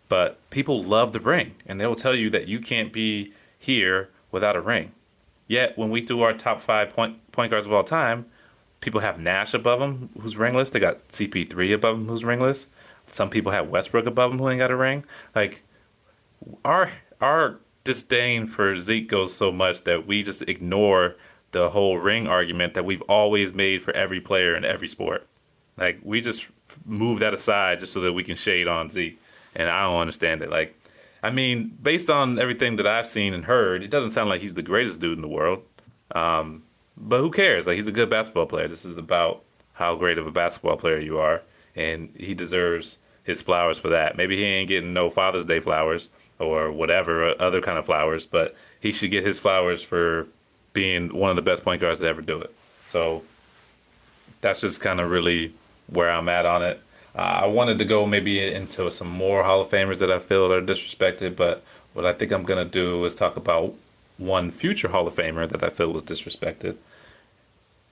S4: but people love the ring, and they will tell you that you can't be here without a ring. Yet when we do our top five point point guards of all time, people have Nash above them, who's ringless. They got CP3 above him, who's ringless. Some people have Westbrook above him, who ain't got a ring. Like our our disdain for Zeke goes so much that we just ignore the whole ring argument that we've always made for every player in every sport. Like we just move that aside just so that we can shade on Zeke, and I don't understand it. Like, I mean, based on everything that I've seen and heard, it doesn't sound like he's the greatest dude in the world. Um, but who cares? Like, he's a good basketball player. This is about how great of a basketball player you are, and he deserves his flowers for that. Maybe he ain't getting no Father's Day flowers or whatever other kind of flowers, but he should get his flowers for being one of the best point guards to ever do it. So that's just kind of really where I'm at on it. Uh, I wanted to go maybe into some more Hall of Famers that I feel are disrespected, but what I think I'm going to do is talk about one future Hall of Famer that I feel was disrespected,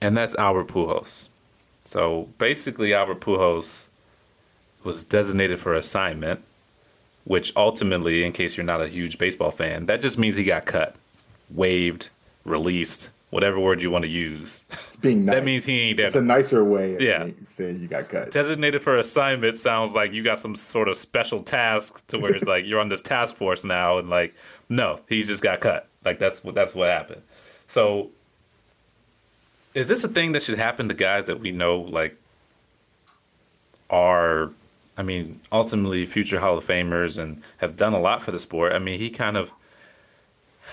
S4: and that's Albert Pujols. So basically, Albert Pujols was designated for assignment which ultimately, in case you're not a huge baseball fan, that just means he got cut, waived, released, whatever word you want to use.
S5: It's being nice.
S4: that means he ain't there.
S5: It's a nicer way of
S4: Yeah.
S5: saying you got cut.
S4: Designated for assignment sounds like you got some sort of special task to where it's like you're on this task force now, and like, no, he just got cut. Like that's what that's what happened. So, is this a thing that should happen to guys that we know like are, I mean, ultimately future Hall of Famers and have done a lot for the sport? I mean, he kind of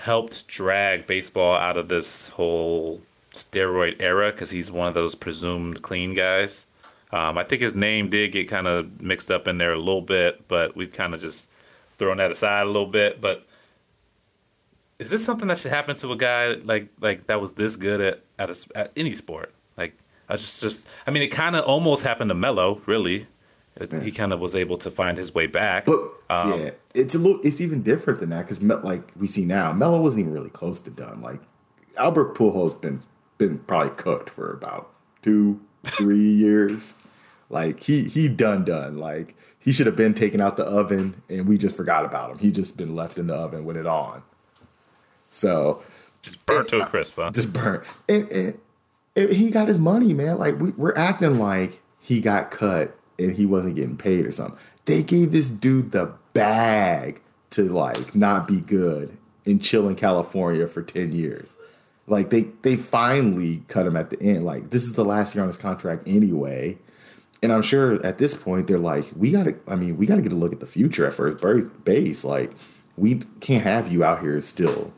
S4: helped drag baseball out of this whole steroid era because he's one of those presumed clean guys. Um, I think his name did get kind of mixed up in there a little bit, but we've kind of just thrown that aside a little bit. But is this something that should happen to a guy like like that was this good at at, a, at any sport? Like I just just I mean, it kind of almost happened to Melo. Really, it, he kind of was able to find his way back.
S5: But
S4: Um,
S5: yeah, it's a little. It's even different than that because, like we see now, Melo wasn't even really close to done. Like Albert Pujols been been probably cooked for about two, three years. Like he he done done. Like he should have been taken out the oven, and we just forgot about him. He just been left in the oven with it on. So
S4: just burnt to a crisp. Huh?
S5: just burnt. And, and, and he got his money, man. Like we, we're acting like he got cut and he wasn't getting paid or something. They gave this dude the bag to like not be good and chill in California for ten years. Like they they finally cut him at the end. Like this is the last year on his contract anyway. And I'm sure at this point they're like, we gotta. I mean, we gotta get a look at the future at first base. Like we can't have you out here still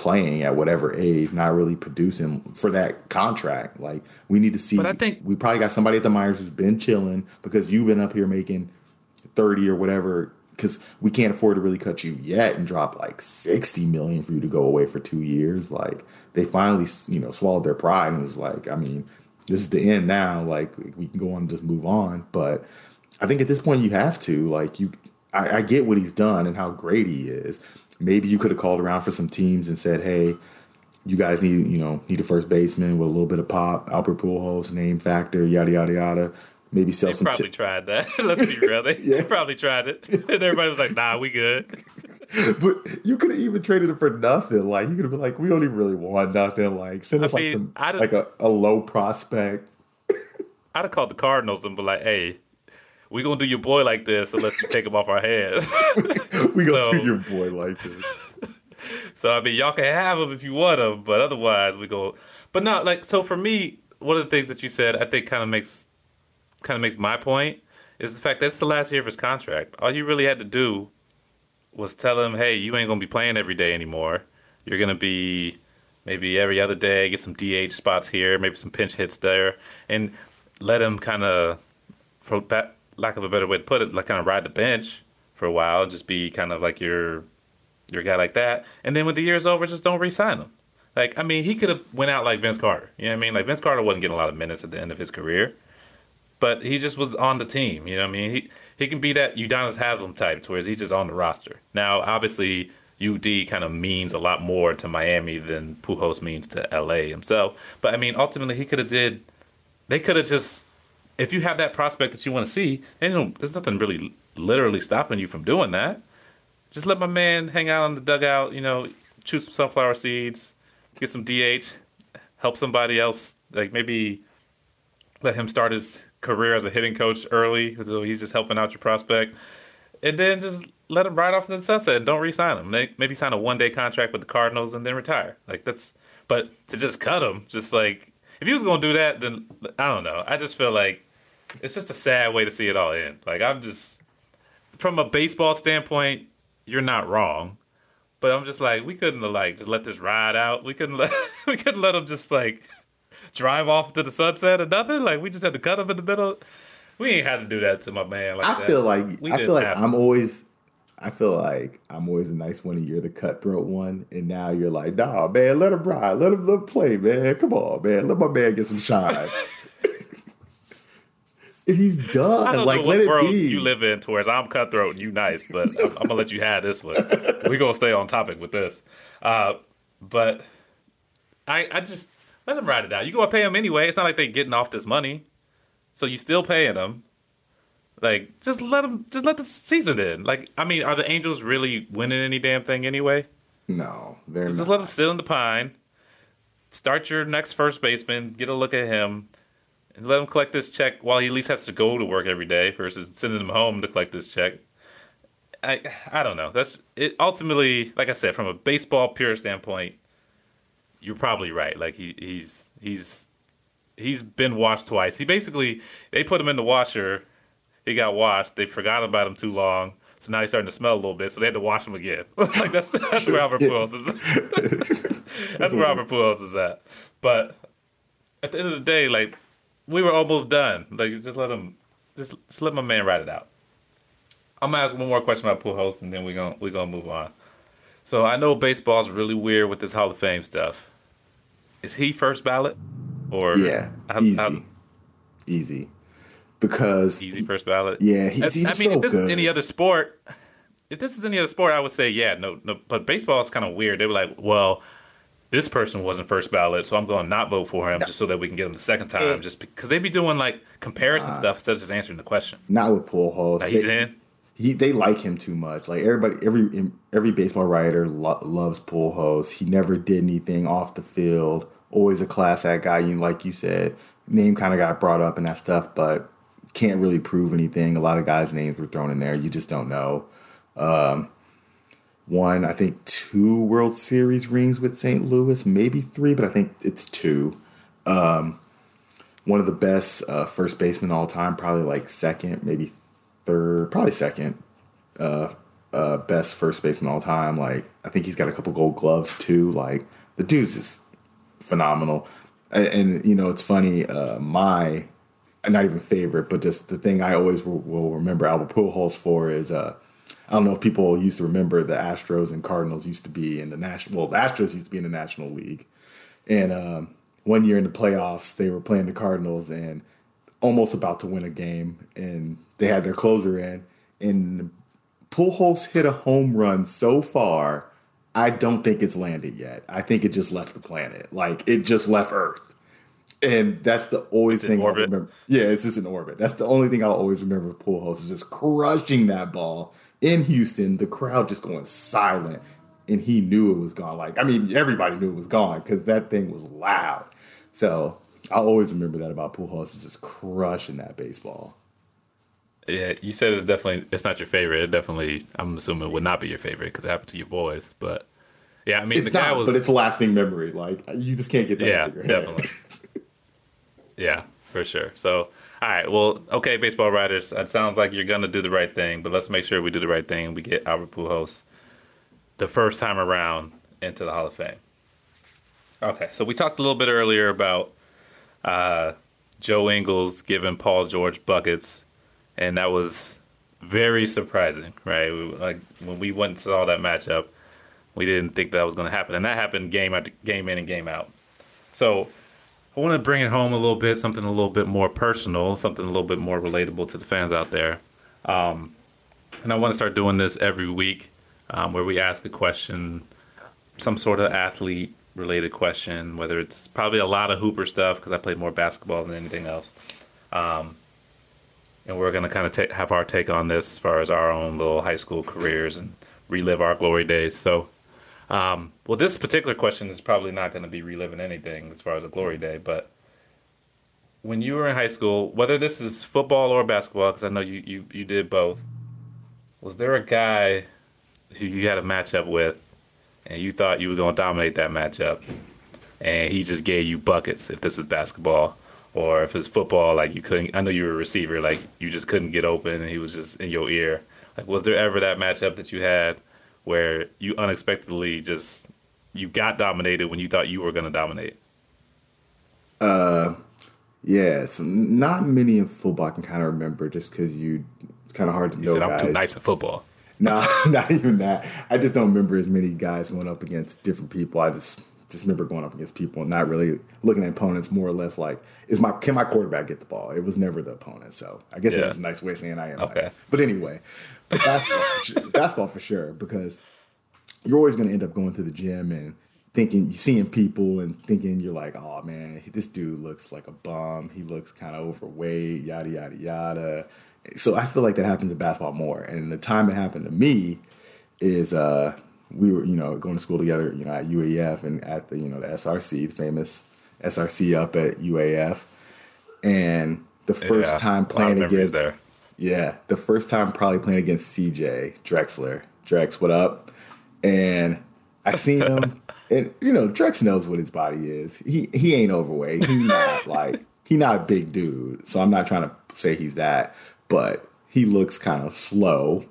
S5: playing at whatever age, not really producing for that contract. Like we need to see.
S4: But I think-
S5: we probably got somebody at the Myers who's been chilling because you've been up here making thirty or whatever. Because we can't afford to really cut you yet and drop like sixty million for you to go away for two years. Like they finally, you know, swallowed their pride and was like, I mean, this is the end now. Like we can go on and just move on. But I think at this point you have to like you. I, I get what he's done and how great he is. Maybe you could have called around for some teams and said, "Hey, you guys need you know need a first baseman with a little bit of pop, Albert Pujols, name factor, yada yada yada. Maybe sell
S4: They
S5: some.
S4: probably
S5: ti-
S4: tried that. Let's be real. They,
S5: Yeah.
S4: they probably tried it. And everybody was like, nah, we good.
S5: but you could have even traded it for nothing. Like you could have been like, we don't even really want nothing. Like send
S4: I
S5: us like some, like a, a low prospect.
S4: I'd have called the Cardinals and be like, hey, we going to do your boy like this unless you take him off our hands.
S5: We gonna
S4: So-
S5: do your boy like this.
S4: so, I mean, y'all can have him if you want him, but otherwise we go. But not like, so for me, one of the things that you said, I think kind of makes kind of makes my point is the fact that it's the last year of his contract. All you really had to do was tell him, hey, you ain't going to be playing every day anymore. You're going to be maybe every other day, get some DH spots here, maybe some pinch hits there, and let him kind of, lack of a better way to put it, like kind of ride the bench for a while, just be kind of like your your guy like that. And then when the year's over, just don't re-sign him. Like, I mean, he could have went out like Vince Carter. You know what I mean? Like Vince Carter wasn't getting a lot of minutes at the end of his career, but he just was on the team. You know what I mean? He he can be that Udonis Haslem type, to where he's just on the roster. Now, obviously, UD kind of means a lot more to Miami than Pujols means to LA himself. But I mean, ultimately, he could have did. They could have just. If you have that prospect that you want to see, and you know, there's nothing really literally stopping you from doing that. Just let my man hang out in the dugout. You know, choose some sunflower seeds, get some DH, help somebody else. Like maybe let him start his career as a hitting coach early, so he's just helping out your prospect, and then just let him ride off into the sunset and don't re-sign him. Maybe sign a one-day contract with the Cardinals and then retire. Like that's, but to just cut him, just like if he was gonna do that, then I don't know. I just feel like it's just a sad way to see it all end. Like I'm just from a baseball standpoint, you're not wrong. But I'm just like, we couldn't have like just let this ride out. We couldn't let we couldn't let him just like drive off to the sunset or nothing. Like we just had to cut him in the middle. We ain't had to do that to my man like
S5: I
S4: that.
S5: feel like
S4: We
S5: I feel like. I'm always I feel like I'm always the nice one and you're the cutthroat one. And now you're like, nah, man, let him ride. Let him, let him play, man. Come on, man. Let my man get some shine. he's done.
S4: I don't
S5: like,
S4: know what
S5: it
S4: world
S5: be.
S4: you live in towards I'm cutthroat and you nice, but I'm, I'm gonna let you have this one. We're gonna stay on topic with this. Uh, but I I just let them ride it out. You gonna pay them anyway. It's not like they're getting off this money, so you still paying them. Like, just let them, just let the season in. Like, I mean, are the Angels really winning any damn thing anyway?
S5: No, they're
S4: Just
S5: not.
S4: let them sit in the pine. Start your next first baseman. Get a look at him, and let him collect this check while he at least has to go to work every day versus sending him home to collect this check. I I don't know. That's it. Ultimately, like I said, from a baseball pure standpoint, you're probably right. Like he he's he's he's been washed twice. He basically they put him in the washer. He got washed. They forgot about him too long. So now he's starting to smell a little bit. So they had to wash him again. like that's that's where Albert Pujols is. that's where Albert Pujols is at. But at the end of the day, like we were almost done. Like just let him, just, just let my man ride it out. I'm gonna ask one more question about Pujols, and then we're gonna we're gonna move on. So I know baseball's really weird with this Hall of Fame stuff. Is he first ballot, or
S5: Yeah,
S4: how-
S5: easy,
S4: how-
S5: easy, because
S4: easy first ballot?
S5: Yeah, he
S4: That's-
S5: seems
S4: I mean,
S5: so
S4: if this
S5: good.
S4: is any other sport, if this is any other sport, I would say yeah, no, no. But baseball is kind of weird. They were like, well, this person wasn't first ballot, so I'm going to not vote for him just so that we can get him the second time, just because they'd be doing like comparison stuff instead of just answering the question.
S5: not with Pujols.
S4: Like, he's
S5: They-
S4: in.
S5: he they like him too much. Like everybody, every every baseball writer lo- loves Pujols. He never did anything off the field. Always a class act guy. You like you said, name kind of got brought up and that stuff, but can't really prove anything. A lot of guys' names were thrown in there. You just don't know. Um, one, I think two World Series rings with St. Louis, maybe three, but I think it's two. Um, one of the best uh, first basemen all time, probably like second, maybe third, probably second uh, uh, best first baseman all time. Like I think he's got a couple Gold Gloves too. Like the dude's just phenomenal. And, and you know it's funny. Uh, my not even favorite, but just the thing I always will, will remember Albert Pujols for is uh, I don't know if people used to remember the Astros and Cardinals used to be in the national. Well, the Astros used to be in the National League, and um, one year in the playoffs they were playing the Cardinals and almost about to win a game, and they had their closer in, and Pujols hit a home run so far. I don't think it's landed yet. I think it just left the planet. Like it just left Earth. And that's the always
S4: in
S5: thing I
S4: orbit?
S5: remember. Yeah, it's just in orbit. That's the only thing I'll always remember with Pujols is just crushing that ball in Houston. The crowd just going silent, and he knew it was gone. Like I mean, everybody knew it was gone because that thing was loud. So I'll always remember that about Pujols is just crushing that baseball.
S4: Yeah, you said it's definitely it's not your favorite. It definitely, I'm assuming, it would not be your favorite because it happened to your boys. But yeah, I mean,
S5: it's the
S4: guy
S5: not,
S4: was,
S5: but it's a lasting memory. Like you just can't get that.
S4: yeah,
S5: out of your head.
S4: definitely. yeah, for sure. So, all right, well, okay, baseball writers, it sounds like you're gonna do the right thing, but let's make sure we do the right thing. and We get Albert Pujols the first time around into the Hall of Fame. Okay, so we talked a little bit earlier about uh, Joe Ingles giving Paul George buckets, and that was very surprising, right? We, like when we went and saw that matchup, we didn't think that was going to happen, and that happened game after game in and game out. So I want to bring it home a little bit, something a little bit more personal, something a little bit more relatable to the fans out there. Um, and I want to start doing this every week, um, where we ask a question, some sort of athlete related question, whether it's probably a lot of Hooper stuff because I played more basketball than anything else. Um, and we're going to kind of ta- have our take on this as far as our own little high school careers and relive our glory days. So, um, well, this particular question is probably not going to be reliving anything as far as a glory day, but when you were in high school, whether this is football or basketball, because I know you, you, you did both, was there a guy who you had a matchup with and you thought you were going to dominate that matchup and he just gave you buckets if this is basketball? Or if it's football, like you couldn't, I know you were a receiver, like you just couldn't get open and he was just in your ear. Like, was there ever that matchup that you had where you unexpectedly just you got dominated when you thought you were going to dominate?
S5: Uh, Yeah, so not many in football I can kind of remember just because you. It's kind of hard to
S4: You
S5: know
S4: said I'm
S5: guys.
S4: too nice at football.
S5: No, not even that. I just don't remember as many guys going up against different people. I just just remember going up against people and not really looking at opponents. More or less like, is my can my quarterback get the ball? It was never the opponent. So I guess
S4: Yeah.
S5: that's a nice way of saying I am.
S4: Okay.
S5: But anyway, basketball, for sure, basketball for sure because you're always going to end up going to the gym and thinking, seeing people and thinking you're like, oh man, this dude looks like a bum. He looks kind of overweight, yada yada yada. So I feel like that happens in basketball more. And the time it happened to me is uh, we were, you know, going to school together, you know, at UAF and at the, you know, the SRC, the famous SRC up at UAF. And the first
S4: Yeah,
S5: time
S4: a lot of
S5: playing against
S4: there.
S5: Yeah, the first time probably playing against CJ Drexler. Drex, what up? And I seen him, and you know, Drex knows what his body is. He he ain't overweight. He's not like he not a big dude. So I'm not trying to say he's that, but he looks kind of slow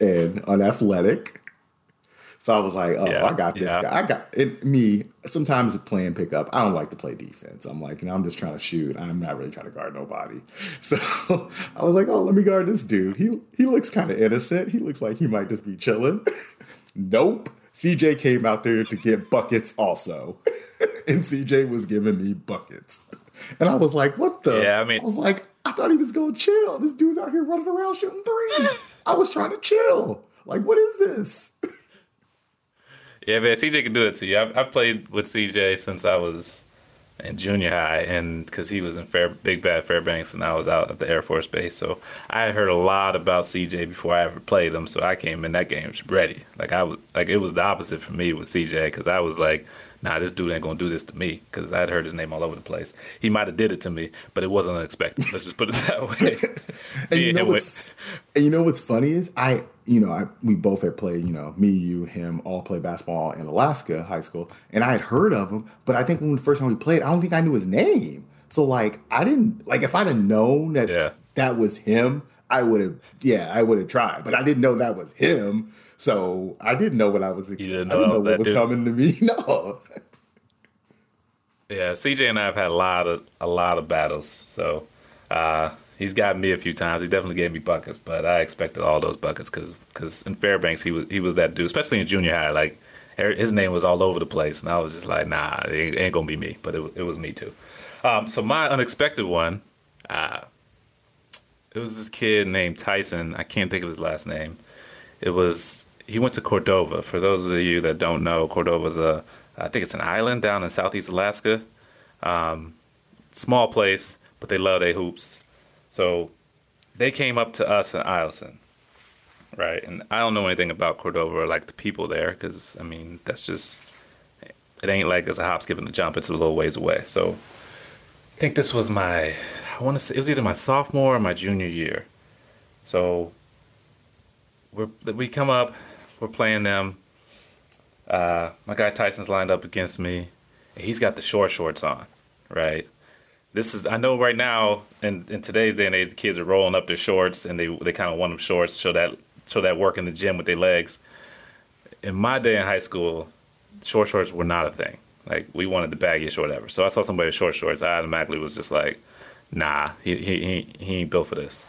S5: and unathletic. So I was like, oh,
S4: Yeah,
S5: I got this
S4: yeah.
S5: guy. I got it. Me sometimes playing pickup. I don't like to play defense. I'm like, you know, I'm just trying to shoot. I'm not really trying to guard nobody. So I was like, oh, let me guard this dude. He he looks kind of innocent. He looks like he might just be chilling. nope. CJ came out there to get buckets also, and CJ was giving me buckets. And I was like, what the?
S4: Yeah, I mean- I
S5: was like, I thought he was going to chill. This dude's out here running around shooting three. I was trying to chill. Like, what is this?
S4: Yeah, man, CJ can do it to you. I, I played with CJ since I was in junior high, and because he was in Fair, Big Bad Fairbanks, and I was out at the Air Force Base, so I had heard a lot about CJ before I ever played him. So I came in that game ready. Like I was, like it was the opposite for me with CJ, because I was like, Nah, this dude ain't gonna do this to me, because I'd heard his name all over the place. He might have did it to me, but it wasn't unexpected. Let's just put it that way.
S5: And you know
S4: and
S5: you know what's funny is I, you know, I we both had played, you know, me, you, him, all played basketball in Alaska high school, and I had heard of him, but I think when the first time we played, I don't think I knew his name. So like, I didn't like if I'd have known that
S4: Yeah.
S5: that was him, I would have, yeah, I would have tried, but I didn't know that was him. So I didn't know what I was. expecting.
S4: didn't
S5: I
S4: know
S5: didn't know
S4: that
S5: what was
S4: dude.
S5: coming to me. No.
S4: Yeah, CJ and I have had a lot of a lot of battles. So uh, he's gotten me a few times. He definitely gave me buckets, but I expected all those buckets because because in Fairbanks he was he was that dude, especially in junior high. Like er- his name was all over the place, and I was just like, nah, it ain't, ain't gonna be me. But it, it was me too. Um, so my unexpected one, uh, it was this kid named Tyson. I can't think of his last name. It was he went to Cordova. For those of you that don't know, Cordova's a I think it's an island down in southeast Alaska. Um, small place, but they love their hoops. So they came up to us in Eielson, right? And I don't know anything about Cordova or like the people there, because I mean that's just it ain't like it's a hop, skip, and a jump. It's a little ways away. So I think this was my I want to say it was either my sophomore or my junior year. So we're we come up, we're playing them. Uh, my guy Tyson's lined up against me. He's got the short shorts on, right? This is I know right now in, in today's day and age, the kids are rolling up their shorts and they they kind of want them shorts, to show that show that work in the gym with their legs. In my day in high school, short shorts were not a thing. Like we wanted the baggiest short ever. So I saw somebody with short shorts, I automatically was just like, nah, he he he, he ain't built for this.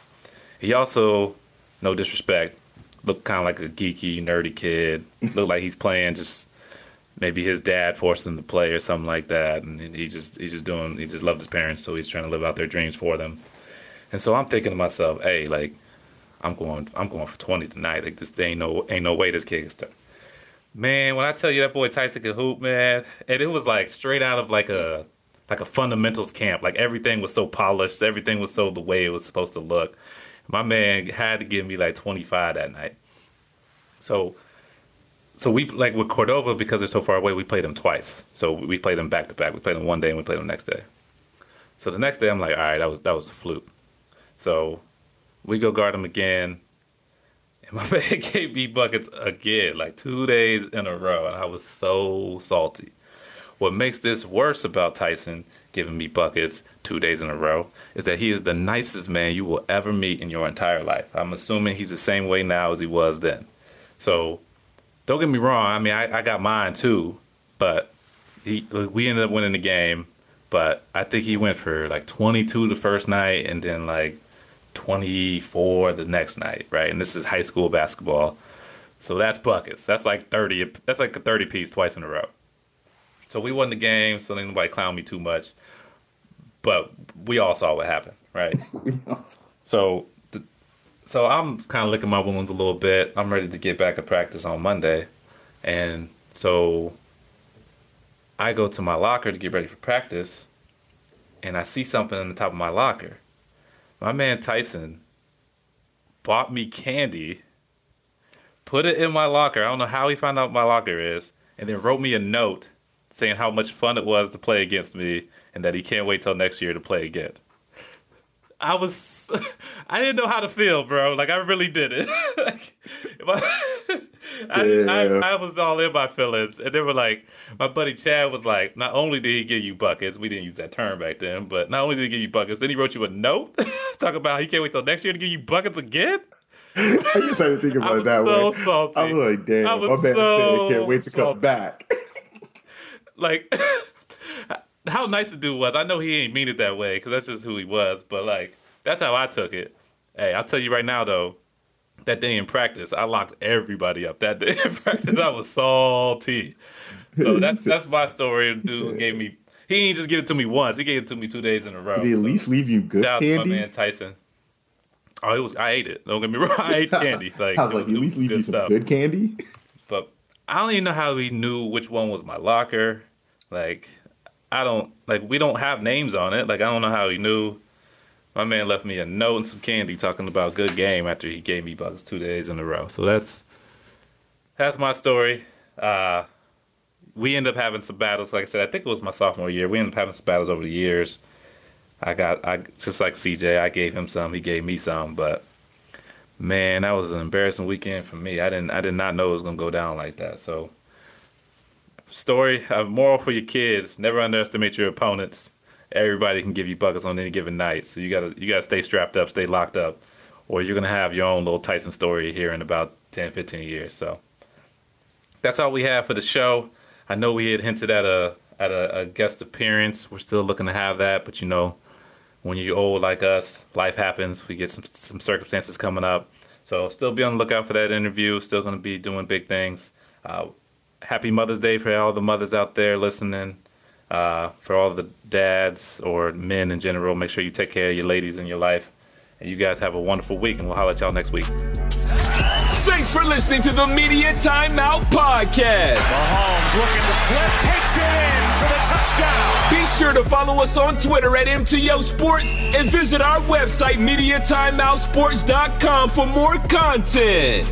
S4: He also, no disrespect, looked kind of like a geeky, nerdy kid. looked like he's playing just maybe his dad forced him to play or something like that, and he just he's just doing he just loved his parents, so he's trying to live out their dreams for them. And so I'm thinking to myself, hey, like I'm going I'm going for 20 tonight. Like this ain't no ain't no way this kid can start. Man, when I tell you that boy Tyson can hoop, man, and it was like straight out of like a like a fundamentals camp. Like everything was so polished, everything was so the way it was supposed to look. My man had to give me like 25 that night. So so we like with Cordova because they're so far away. We played them twice. So we played them back to back. We played them one day and we played them the next day. So the next day, I'm like, all right, that was that was a fluke. So we go guard them again, and my man gave me buckets again, like two days in a row, and I was so salty. What makes this worse about Tyson giving me buckets two days in a row is that he is the nicest man you will ever meet in your entire life. I'm assuming he's the same way now as he was then. So don't get me wrong. I mean, I, I got mine too, but he we ended up winning the game. But I think he went for like 22 the first night, and then like 24 the next night, right? And this is high school basketball, so that's buckets. That's like 30. That's like a 30 piece twice in a row. So we won the game, so nobody clown me too much. But we all saw what happened, right? So, th- so I'm kind of licking my wounds a little bit. I'm ready to get back to practice on Monday, and so I go to my locker to get ready for practice, and I see something on the top of my locker. My man Tyson bought me candy, put it in my locker. I don't know how he found out my locker is, and then wrote me a note saying how much fun it was to play against me and that he can't wait till next year to play again. I was, I didn't know how to feel, bro. Like I really didn't. like, I, I, I, I, was all in my feelings, and they were like, my buddy Chad was like, not only did he give you buckets, we didn't use that term back then, but not only did he give you buckets, then he wrote you a note talk about he can't wait till next year to give you buckets again.
S5: I guess I didn't think about it that
S4: so
S5: way.
S4: Salty.
S5: I was like, damn,
S4: I was
S5: my man
S4: so
S5: said can't wait to
S4: salty.
S5: come back.
S4: like how nice the dude was. I know he ain't mean it that way because that's just who he was, but like that's how I took it. Hey, I'll tell you right now though, that day in practice, I locked everybody up. That day in practice, I was salty. So that's that's my story. The dude gave me. He didn't just give it to me once. He gave it to me two days in a row.
S5: Did he at least leave you good
S4: Shout out to my
S5: candy?
S4: man Tyson. Oh, it was. I ate it. Don't get me wrong. I ate candy. Like
S5: I was
S4: it
S5: like, at least leave you some
S4: stuff.
S5: good candy.
S4: But I don't even know how he knew which one was my locker. Like, I don't like we don't have names on it. Like, I don't know how he knew. My man left me a note and some candy talking about good game after he gave me bucks two days in a row. So that's that's my story. Uh, we end up having some battles. Like I said, I think it was my sophomore year. We ended up having some battles over the years. I got I just like CJ. I gave him some. He gave me some. But man, that was an embarrassing weekend for me. I didn't I did not know it was gonna go down like that. So story, a moral for your kids: never underestimate your opponents. Everybody can give you buckets on any given night. So you gotta you gotta stay strapped up, stay locked up, or you're gonna have your own little Tyson story here in about 10, 15 years. So that's all we have for the show. I know we had hinted at a at a, a guest appearance. We're still looking to have that, but you know, when you're old like us, life happens. We get some some circumstances coming up. So still be on the lookout for that interview. Still going to be doing big things. Uh, happy Mother's Day for all the mothers out there listening. Uh, for all the dads or men in general, make sure you take care of your ladies in your life. And you guys have a wonderful week, and we'll holler at y'all next week.
S1: Thanks for listening to the Media Timeout Podcast.
S2: Mahomes looking to flip, takes it in for the touchdown.
S1: Be sure to follow us on Twitter at MTO Sports and visit our website, MediaTimeoutSports.com, for more content.